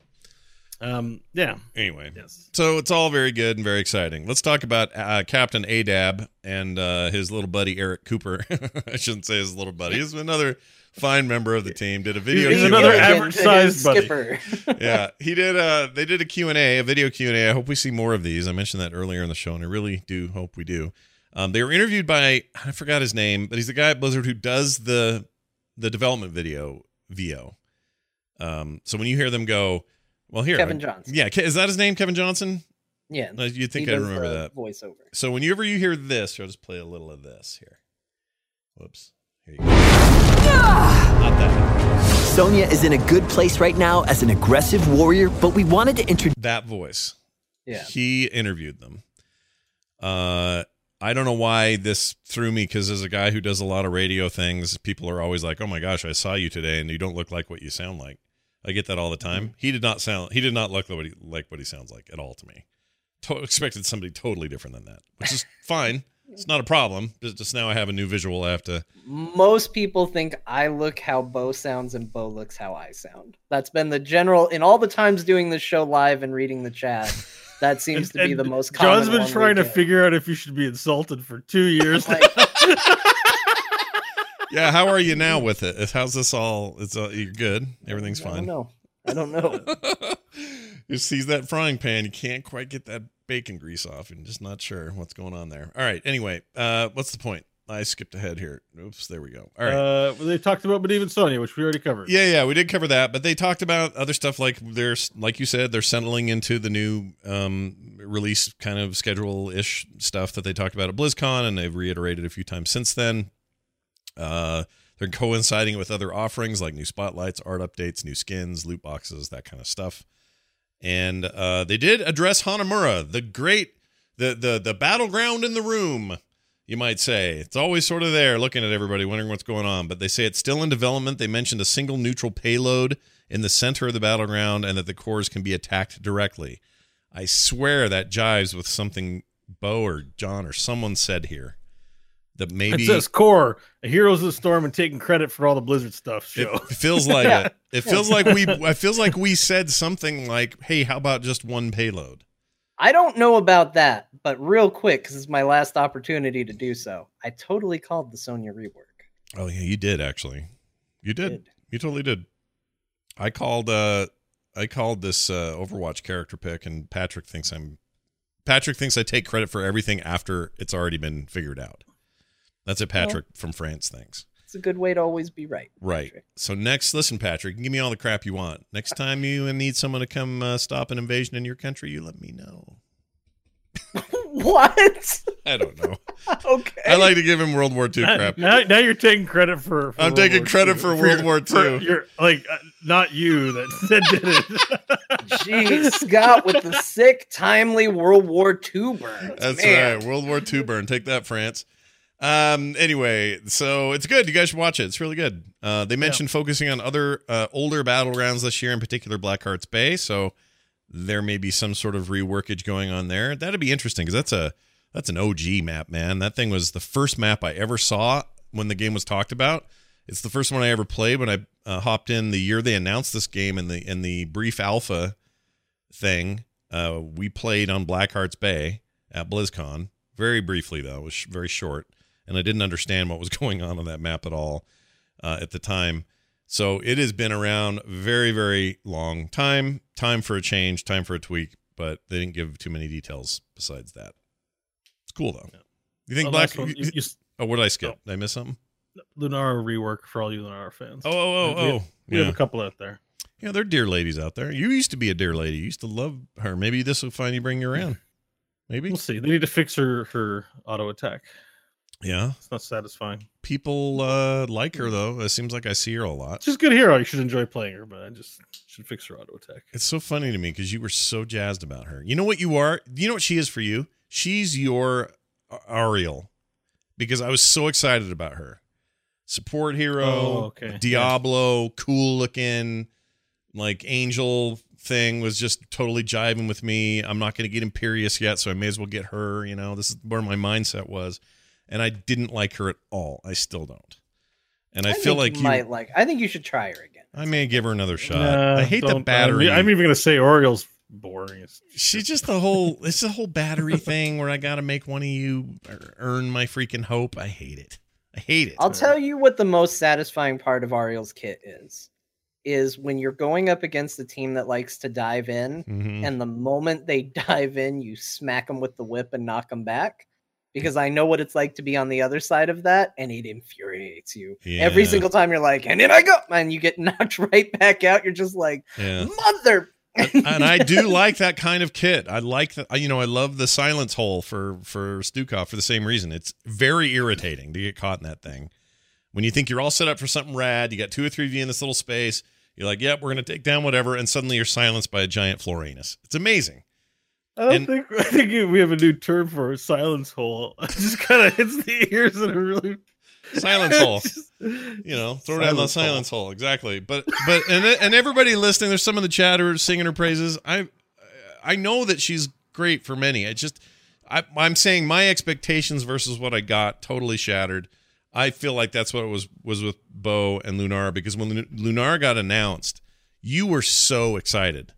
Um, yeah. Anyway, yes. So it's all very good and very exciting. Let's talk about uh, Captain Adab and uh, his little buddy Eric Cooper. I shouldn't say his little buddy. He's another fine member of the team. Did a video. He's another average sized skipper. yeah, he did. Uh, they did a Q and A, a video Q and A. I hope we see more of these. I mentioned that earlier in the show, and I really do hope we do. Um, they were interviewed by I forgot his name, but he's the guy at Blizzard who does the the development video VO. Um, so when you hear them go well, here, Kevin Johnson. Yeah, is that his name, Kevin Johnson? Yeah, uh, you think I remember that voiceover. So whenever you hear this, I'll just play a little of this here. Whoops. Here you go. Not that. Sonya is in a good place right now as an aggressive warrior, but we wanted to introduce that voice. Yeah, he interviewed them. Uh, I don't know why this threw me because as a guy who does a lot of radio things, people are always like, "Oh my gosh, I saw you today, and you don't look like what you sound like." I get that all the time. Mm-hmm. He did not sound. He did not look like what he, like what he sounds like at all to me. To- expected somebody totally different than that, which is fine. It's not a problem. Just, just now I have a new visual. I have to. Most people think I look how Bo sounds and Bo looks how I sound. That's been the general in all the times doing this show live and reading the chat. That seems to be the most common. John's been trying to figure out if you should be insulted for two years. yeah, how are you now with it? How's this all? It's all, you're good. Everything's fine. No, I don't know. you sees that frying pan, you can't quite get that bacon grease off. and just not sure what's going on there. All right. Anyway, uh, what's the point? I skipped ahead here. Oops, there we go. All right. Uh, they talked about Medivh and Sonya, which we already covered. Yeah, yeah, we did cover that, but they talked about other stuff like there's, like you said, they're settling into the new um, release kind of schedule ish stuff that they talked about at BlizzCon, and they've reiterated a few times since then. Uh, they're coinciding with other offerings like new spotlights, art updates, new skins, loot boxes, that kind of stuff. And uh, they did address Hanamura, the great, the the the battleground in the room, you might say. It's always sort of there, looking at everybody, wondering what's going on. But they say it's still in development. They mentioned a single neutral payload in the center of the battleground, and that the cores can be attacked directly. I swear that jives with something Bo or John or someone said here that maybe it says core heroes of the storm and taking credit for all the blizzard stuff show. it feels like it it feels like we it feels like we said something like hey how about just one payload i don't know about that but real quick because it's my last opportunity to do so i totally called the sonya rework. Oh yeah you did actually. You did, did. you totally did. I called uh i called this uh overwatch character pick and patrick thinks i'm patrick thinks i take credit for everything after it's already been figured out. That's what Patrick well, from France thinks. It's a good way to always be right. Right. Patrick. So next, listen, Patrick, give me all the crap you want. Next time you need someone to come uh, stop an invasion in your country, you let me know. what? I don't know. okay. I like to give him World War II now, crap. Now, now you're taking credit for. for I'm World taking War credit II. for World War II. you're like uh, not you that, that did it. Jeez, Scott with the sick, timely World War II burn. That's Man. right, World War II burn. Take that, France. Um. Anyway, so it's good. You guys should watch it. It's really good. Uh, they mentioned yeah. focusing on other uh, older battlegrounds this year, in particular Blackheart's Bay. So there may be some sort of reworkage going on there. That'd be interesting because that's a that's an OG map, man. That thing was the first map I ever saw when the game was talked about. It's the first one I ever played when I uh, hopped in the year they announced this game in the in the brief alpha thing. Uh, we played on Blackheart's Bay at BlizzCon very briefly though. It was sh- very short and I didn't understand what was going on on that map at all uh, at the time. So it has been around very, very long time. Time for a change, time for a tweak, but they didn't give too many details besides that. It's cool though. Yeah. You think Black? You, you, oh, what did I skip? Oh. Did I miss something? Lunara rework for all you Lunara fans. Oh, oh, oh, we have, oh. We yeah. have a couple out there. Yeah, they're dear ladies out there. You used to be a dear lady. You used to love her. Maybe this will finally bring you around. Maybe we'll see. They need to fix her her auto attack. Yeah, it's not satisfying. People uh, like her though. It seems like I see her a lot. She's a good hero. You should enjoy playing her, but I just should fix her auto attack. It's so funny to me because you were so jazzed about her. You know what you are? You know what she is for you? She's your Auriel because I was so excited about her. Support hero, oh, okay. Diablo, yeah. cool looking, like angel thing was just totally jiving with me. I'm not going to get Imperius yet, so I may as well get her. You know, this is where my mindset was and I didn't like her at all. I still don't. And I, I feel like you, might like. I think you should try her again. I may give her another shot. Nah, I hate the battery. I'm even going to say Auriel's boring. She's just the whole. It's the whole battery thing where I got to make one of you earn my freaking hope. I hate it. I hate it. I'll tell you what the most satisfying part of Ariel's kit is. Is when you're going up against a team that likes to dive in, mm-hmm. and the moment they dive in, you smack them with the whip and knock them back because I know what it's like to be on the other side of that, and it infuriates you yeah. every single time. You're like, and then I go, and you get knocked right back out. You're just like, yeah. mother. and I do like that kind of kit. I like that. You know, I love the silence hole for for Stukov for the same reason. It's very irritating to get caught in that thing. When you think you're all set up for something rad, you got two or three of you in this little space. You're like, "Yep, we're gonna take down whatever," and suddenly you're silenced by a giant Florinus. It's amazing. I don't and, think I think we have a new term for a silence hole. It just kind of hits the ears in a really silence hole. You know, throw down the silence hole. hole. Exactly. But but and and everybody listening, there's some of the chatters singing her praises. I I know that she's great for many. I just I, I'm saying my expectations versus what I got totally shattered. I feel like that's what it was was with Bo and Lunara because when Lunara got announced, you were so excited.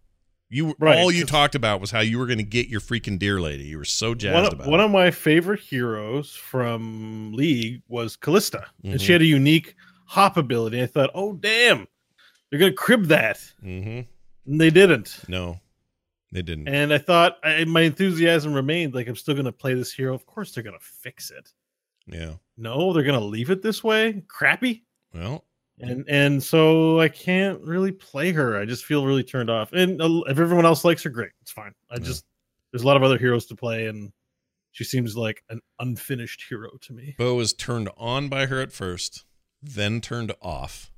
You right, all you talked about was how you were going to get your freaking deer lady. You were so jazzed one, about one it. of my favorite heroes from League was Kalista, mm-hmm. and she had a unique hop ability. I thought, oh damn, they're going to crib that, mm-hmm. and they didn't. No, they didn't. And I thought I, my enthusiasm remained. Like I'm still going to play this hero. Of course, they're going to fix it. Yeah. No, they're going to leave it this way. Crappy. Well, and and so I can't really play her. I just feel really turned off. And if everyone else likes her, great, it's fine. I yeah. just there's a lot of other heroes to play, and she seems like an unfinished hero to me. Bo was turned on by her at first, then turned off.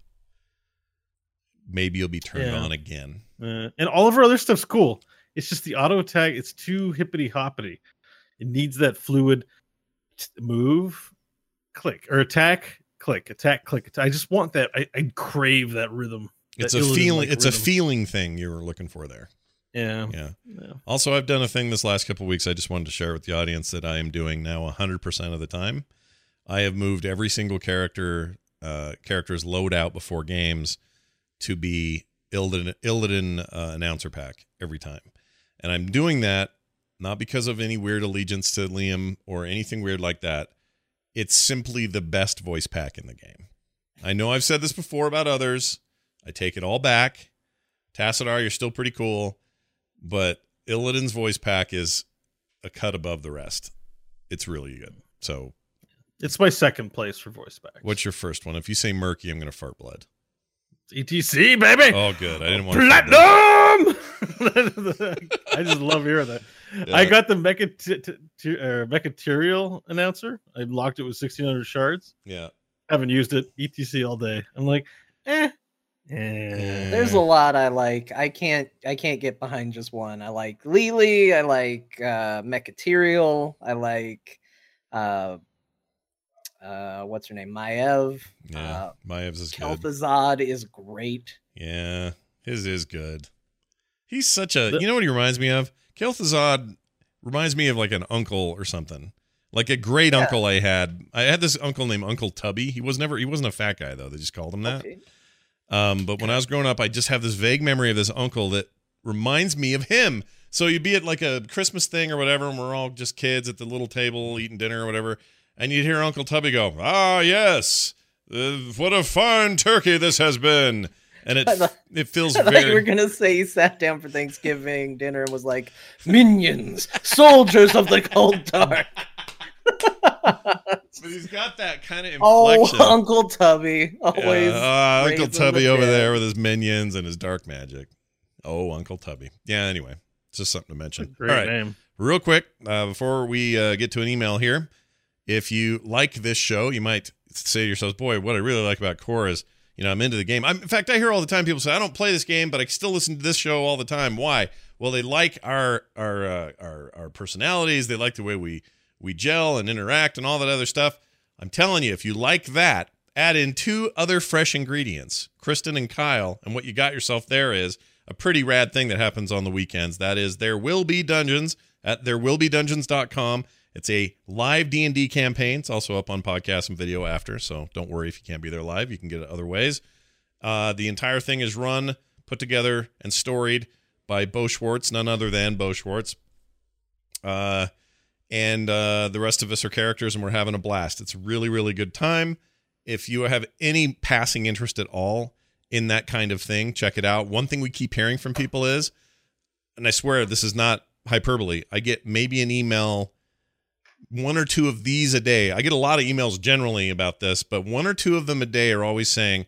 Maybe you'll be turned yeah. on again. Uh, and all of her other stuff's cool. It's just the auto attack. It's too hippity hoppity. It needs that fluid move, click or attack, click, attack, click. Attack. I just want that. I, I crave that rhythm. It's a feeling. It's rhythm. a feeling thing you were looking for there. Yeah. yeah. yeah. Also, I've done a thing this last couple weeks. I just wanted to share with the audience that I am doing now 100% of the time. I have moved every single character uh, character's loadout before games to be Illidan, Illidan uh, announcer pack every time, and I'm doing that not because of any weird allegiance to Liam or anything weird like that it's simply the best voice pack in the game. I know I've said this before about others. I take it all back. Tassadar, you're still pretty cool, but Illidan's voice pack is a cut above the rest. It's really good. So it's my second place for voice packs. What's your first one? If you say murky, I'm gonna fart blood. ETC, baby. Oh, good. I didn't want platinum. I just love hearing that. Yeah. I got the mecha t- t- t- uh, mechaterial announcer. I locked it with 1600 shards. Yeah. Haven't used it. ETC all day. I'm like, eh. Eh. There's a lot I like. I can't. I can't get behind just one. I like Lily. I like uh, Mechaterial. I like uh, uh, what's her name? Maiev. Yeah, uh, Maiev's is Kel'Thuzad good. is great. Yeah, his is good. He's such a. The, you know what he reminds me of? Kel'Thuzad reminds me of like an uncle or something. Like a great yeah. uncle I had. I had this uncle named Uncle Tubby. He was never. He wasn't a fat guy though. They just called him that. Okay. Um, but when I was growing up, I just have this vague memory of this uncle that reminds me of him. So you'd be at like a Christmas thing or whatever, and we're all just kids at the little table eating dinner or whatever, and you'd hear Uncle Tubby go, "Ah, yes, uh, what a fine turkey this has been." And it it feels I very. you were gonna say he sat down for Thanksgiving dinner and was like, "Minions, soldiers of the cold dark." but he's got that kind of oh, inflection. Oh, Uncle Tubby, always. Yeah. Uh, Uncle Tubby the over there with his minions and his dark magic. Oh, Uncle Tubby. Yeah. Anyway, it's just something to mention. Great All right, name. Real quick, uh, before we uh, get to an email here, if you like this show, you might say to yourselves, boy, what I really like about Core is, you know, I'm into the game. I'm, in fact, I hear all the time people say, I don't play this game, but I still listen to this show all the time. Why? Well, they like our our uh, our, our personalities. They like the way we we gel and interact and all that other stuff. I'm telling you, if you like that, add in two other fresh ingredients, Kristen and Kyle, and what you got yourself there is a pretty rad thing that happens on the weekends. That is, there will be dungeons at therewillbedungeons.com. It's a live D&D campaign. It's also up on podcast and video after, so don't worry if you can't be there live. You can get it other ways. Uh, the entire thing is run, put together, and storied by Bo Schwartz, none other than Bo Schwartz. Uh, and uh, the rest of us are characters, and we're having a blast. It's a really, really good time. If you have any passing interest at all in that kind of thing, check it out. One thing we keep hearing from people is, and I swear this is not hyperbole, I get maybe an email one or two of these a day. I get a lot of emails generally about this, but one or two of them a day are always saying,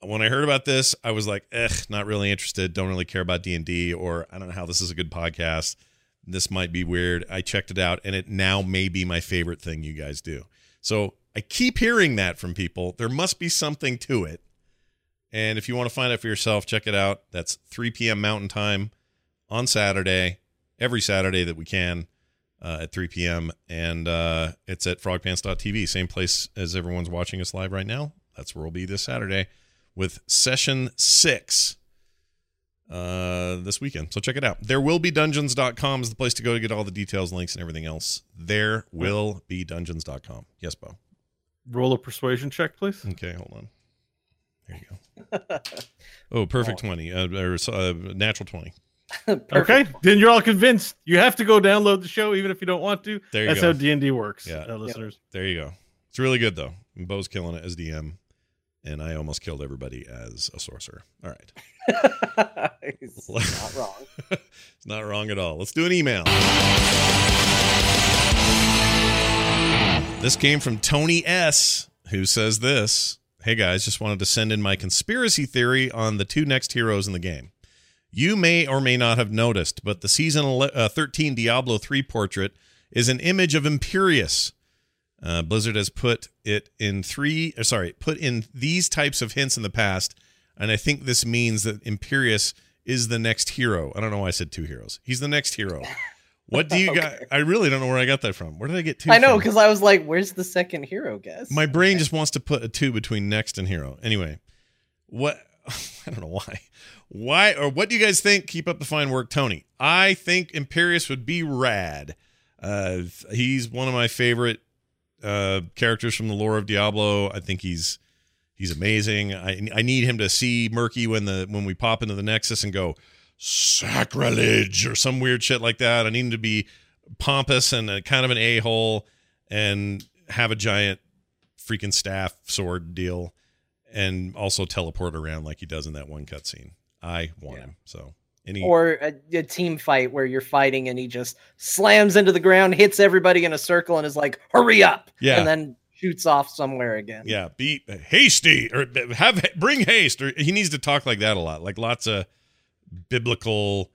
when I heard about this, I was like, "Eh, not really interested. Don't really care about D and D, or I don't know how this is a good podcast. This might be weird." I checked it out, and it now may be my favorite thing you guys do. So I keep hearing that from people. There must be something to it. And if you want to find out for yourself, check it out. That's 3 p.m. Mountain Time on Saturday, every Saturday that we can uh, at 3 p.m. And uh, it's at frogpants.tv, same place as everyone's watching us live right now. That's where we'll be this Saturday with session six. uh, this weekend. So check it out. There will be dungeons.com is the place to go to get all the details, links, and everything else. There will be dungeons.com. Yes, Bo. Roll a persuasion check, please. Okay, hold on. There you go. oh, perfect 20. Uh, or, uh, natural 20. Okay, then you're all convinced. You have to go download the show, even if you don't want to. There you That's go. how D and D works, Yeah. uh, listeners. There you go. It's really good though. Bo's killing it as DM, and I almost killed everybody as a sorcerer. All right, He's not wrong. it's not wrong at all. Let's do an email. This came from Tony S, who says this. Hey guys, just wanted to send in my conspiracy theory on the two next heroes in the game. You may or may not have noticed, but the season uh, 13 Diablo 3 portrait is an image of Imperius. Uh, Blizzard has put it in three, uh, sorry, put in these types of hints in the past, and I think this means that Imperius is the next hero. I don't know why I said two heroes. He's the next hero. What do you Okay. got? I really don't know where I got that from. Where did I get two? I know because I was like, "Where's the second hero?" Guess My brain just wants to put a two between next and hero. Anyway, what I don't know why. Why or what do you guys think? Keep up the fine work, Tony. I think Imperius would be rad. Uh, he's one of my favorite uh, characters from the lore of Diablo. I think he's he's amazing. I I need him to see Murky when the when we pop into the Nexus and go sacrilege or some weird shit like that. I need him to be pompous and a, kind of an a hole and have a giant freaking staff sword deal and also teleport around like he does in that one cutscene. I want Yeah. him. So any or a, a team fight where you're fighting and he just slams into the ground, hits everybody in a circle, and is like, "Hurry up!" Yeah. and then shoots off somewhere again. yeah, be hasty or have bring haste or he needs to talk like that a lot. Like lots of biblical,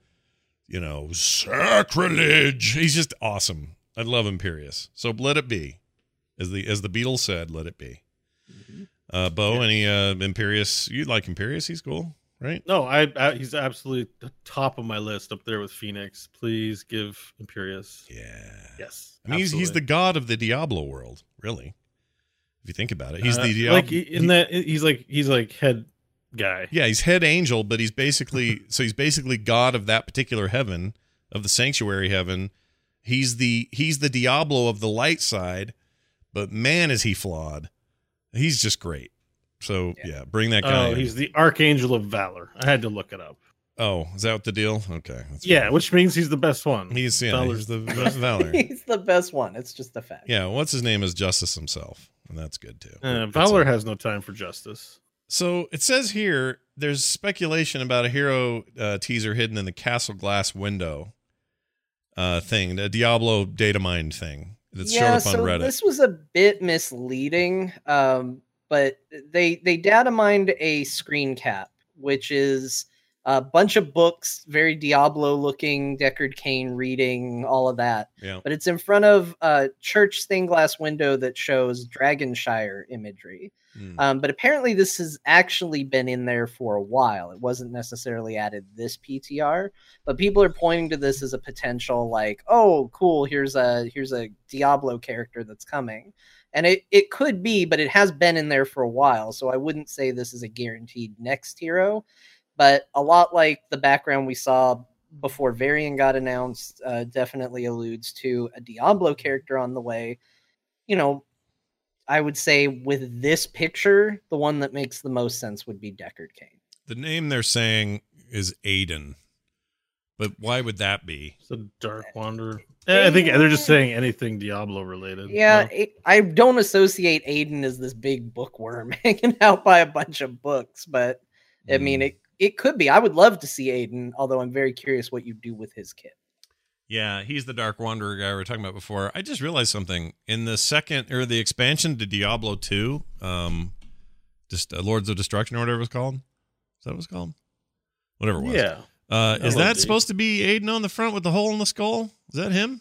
you know, sacrilege. He's just awesome. I love Imperius. So let it be. As the as the Beatles said, let it be. Uh Bo, any uh Imperius you like Imperius? He's cool, right? No, I, I he's absolutely the top of my list up there with Fenix. Please give Imperius. Yeah. Yes, I mean, he's, he's the god of the Diablo world, really. If you think about it, he's Uh, the Diablo. like in that he's like he's like head guy. yeah, he's head angel, but he's basically so he's basically god of that particular heaven, of the sanctuary heaven. He's the he's the Diablo of the light side, but man, is he flawed. He's just great. So yeah, bring that guy. Oh, in. he's the Archangel of Valor. I had to look it up. oh, is that the deal? Okay, that's Yeah, fine. which means he's the best one. he's yeah, Valor's he's the best Valor. he's the best one. It's just a fact. yeah, what's his name is Justice himself, and that's good too. Uh, Valor a- has no time for justice. So it says here there's speculation about a hero uh, teaser hidden in the castle glass window uh, thing, the Diablo data mine thing that showed up on so Reddit. This was a bit misleading, um, but they they data mined a screen cap, which is a bunch of books, very Diablo looking, Deckard Cain reading, all of that. yeah. But it's in front of a church stained glass window that shows Dragonshire imagery. Hmm. Um, but apparently, this has actually been in there for a while. It wasn't necessarily added this PTR, but people are pointing to this as a potential, like, oh, cool, here's a here's a Diablo character that's coming, and it it could be, but it has been in there for a while. So I wouldn't say this is a guaranteed next hero, but a lot like the background we saw before Varian got announced, uh, definitely alludes to a Diablo character on the way. You know, I would say with this picture, the one that makes the most sense would be Deckard Cain. The name they're saying is Aidan, but why would that be? It's a Dark Wanderer. Eh, I think they're just saying anything Diablo related. Yeah, No? I don't associate Aidan as this big bookworm hanging out by a bunch of books, but I mean, Hmm. it it could be. I would love to see Aidan, although I'm very curious what you do with his kit. Yeah, he's the Dark Wanderer guy we were talking about before. I just realized something in the second or the expansion to Diablo two, um, just uh, Lords of Destruction or whatever it's called. Is that what it's called? Whatever it was. yeah. Uh, is that supposed to be Aidan on the front with the hole in the skull? Is that him?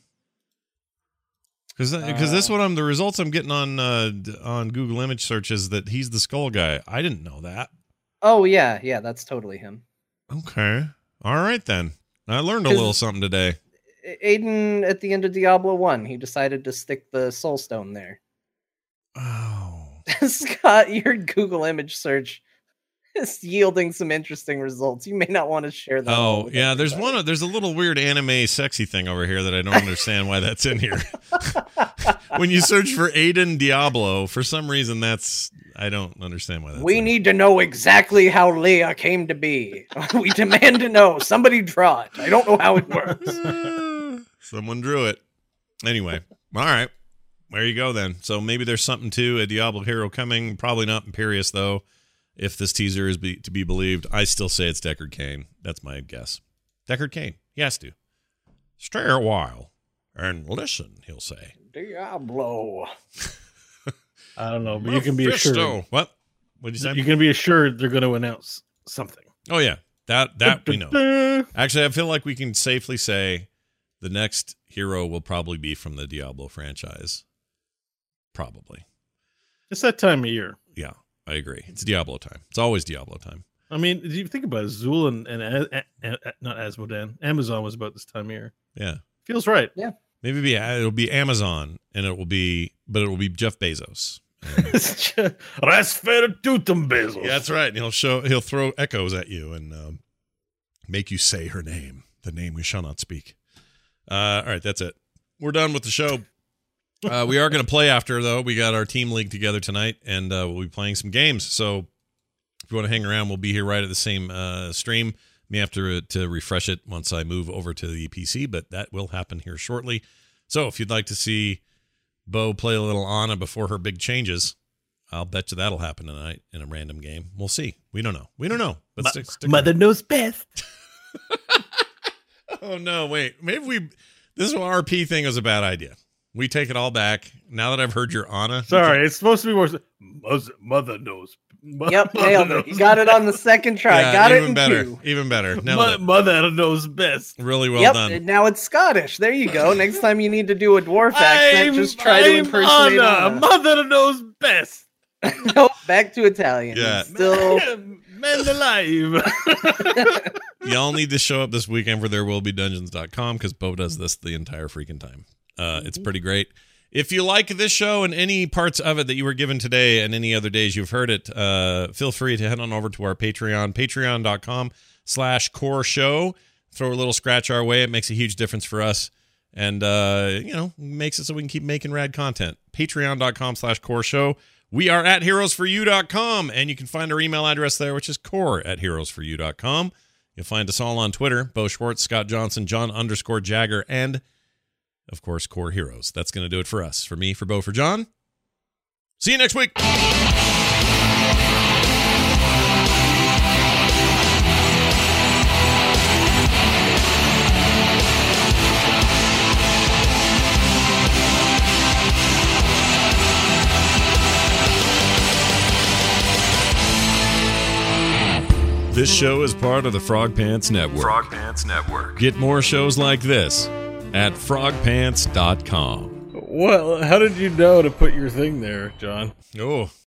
Because because this Uh, one, I'm the results I'm getting on uh, on Google image search is that he's the skull guy. I didn't know that. Oh yeah, yeah, that's totally him. Okay, all right then. I learned a little something today. Aidan at the end of Diablo One, he decided to stick the Soul Stone there. Oh, Scott, your Google image search is yielding some interesting results. You may not want to share that. Oh yeah, there's one. There's a little weird anime sexy thing over here that I don't understand why that's in here. when you search for Aidan Diablo, for some reason that's I don't understand why that's. We need to know exactly how Leah came to be. we demand to know. Somebody draw it. I don't know how it works. Someone drew it. Anyway, all right. There you go then. So maybe there's something to a Diablo hero coming. Probably not Imperius though if this teaser is be, to be believed. I still say it's Deckard Cain. That's my guess. Deckard Cain. He has to. Stay a while and listen, he'll say. Diablo. I don't know, but you can be assured. What? What'd you say? You can be assured they're going to announce something. Oh, yeah. That, that we know. Actually, I feel like we can safely say the next hero will probably be from the Diablo franchise. Probably. It's that time of year. Yeah. I agree. It's Diablo time. It's always Diablo time. I mean, if you think about it, Xul and, and, and, not Azmodan, Amazon was about this time of year. Yeah, feels right. Yeah, maybe be, it'll be Amazon, and it will be, but it will be Jeff Bezos. Rasfertutum Bezos. Yeah, that's right. And he'll show, he'll throw echoes at you and um, make you say her name, the name we shall not speak. Uh, all right, that's it. We're done with the show. Uh, we are going to play after though. We got our team league together tonight, and uh, we'll be playing some games. So if you want to hang around, we'll be here right at the same uh, stream. May have to to refresh it once I move over to the PC, but that will happen here shortly. So if you'd like to see Bo play a little Ana before her big changes, I'll bet you that'll happen tonight in a random game. We'll see. We don't know. We don't know. But stick, stick mother around. knows best. oh no! Wait, maybe we. This RP thing was a bad idea. We take it all back. Now that I've heard your Ana. Sorry, it's supposed to be more. Mother, mother knows. Mother, yep, nailed it. Got it on the second try. Yeah, got even it. better. Two. Even better. Mother, mother knows best. Really well yep, done. Now it's Scottish. There you go. Next time you need to do a dwarf accent, I'm, just try I'm to impersonate Ana. Ana. Mother knows best. nope, back to Italian. Yeah. Still. Men alive. Y'all need to show up this weekend for therewillbedungeons.com because Bo does this the entire freaking time. Uh, it's pretty great. If you like this show and any parts of it that you were given today and any other days you've heard it, uh, feel free to head on over to our Patreon, patreon.com slash core show. Throw a little scratch our way. It makes a huge difference for us and, uh, you know, makes it so we can keep making rad content. Patreon.com slash core show. We are at heroesforyou.com and you can find our email address there, which is core at heroesforyou.com. You'll find us all on Twitter, Bo Schwartz, Scott Johnson, John underscore Jagger, and of course, core heroes. That's going to do it for us. For me, for Bo, for John. See you next week. This show is part of the Frog Pants Network. Frog Pants Network. Get more shows like this at frogpants.com. Well, how did you know to put your thing there, John? Oh,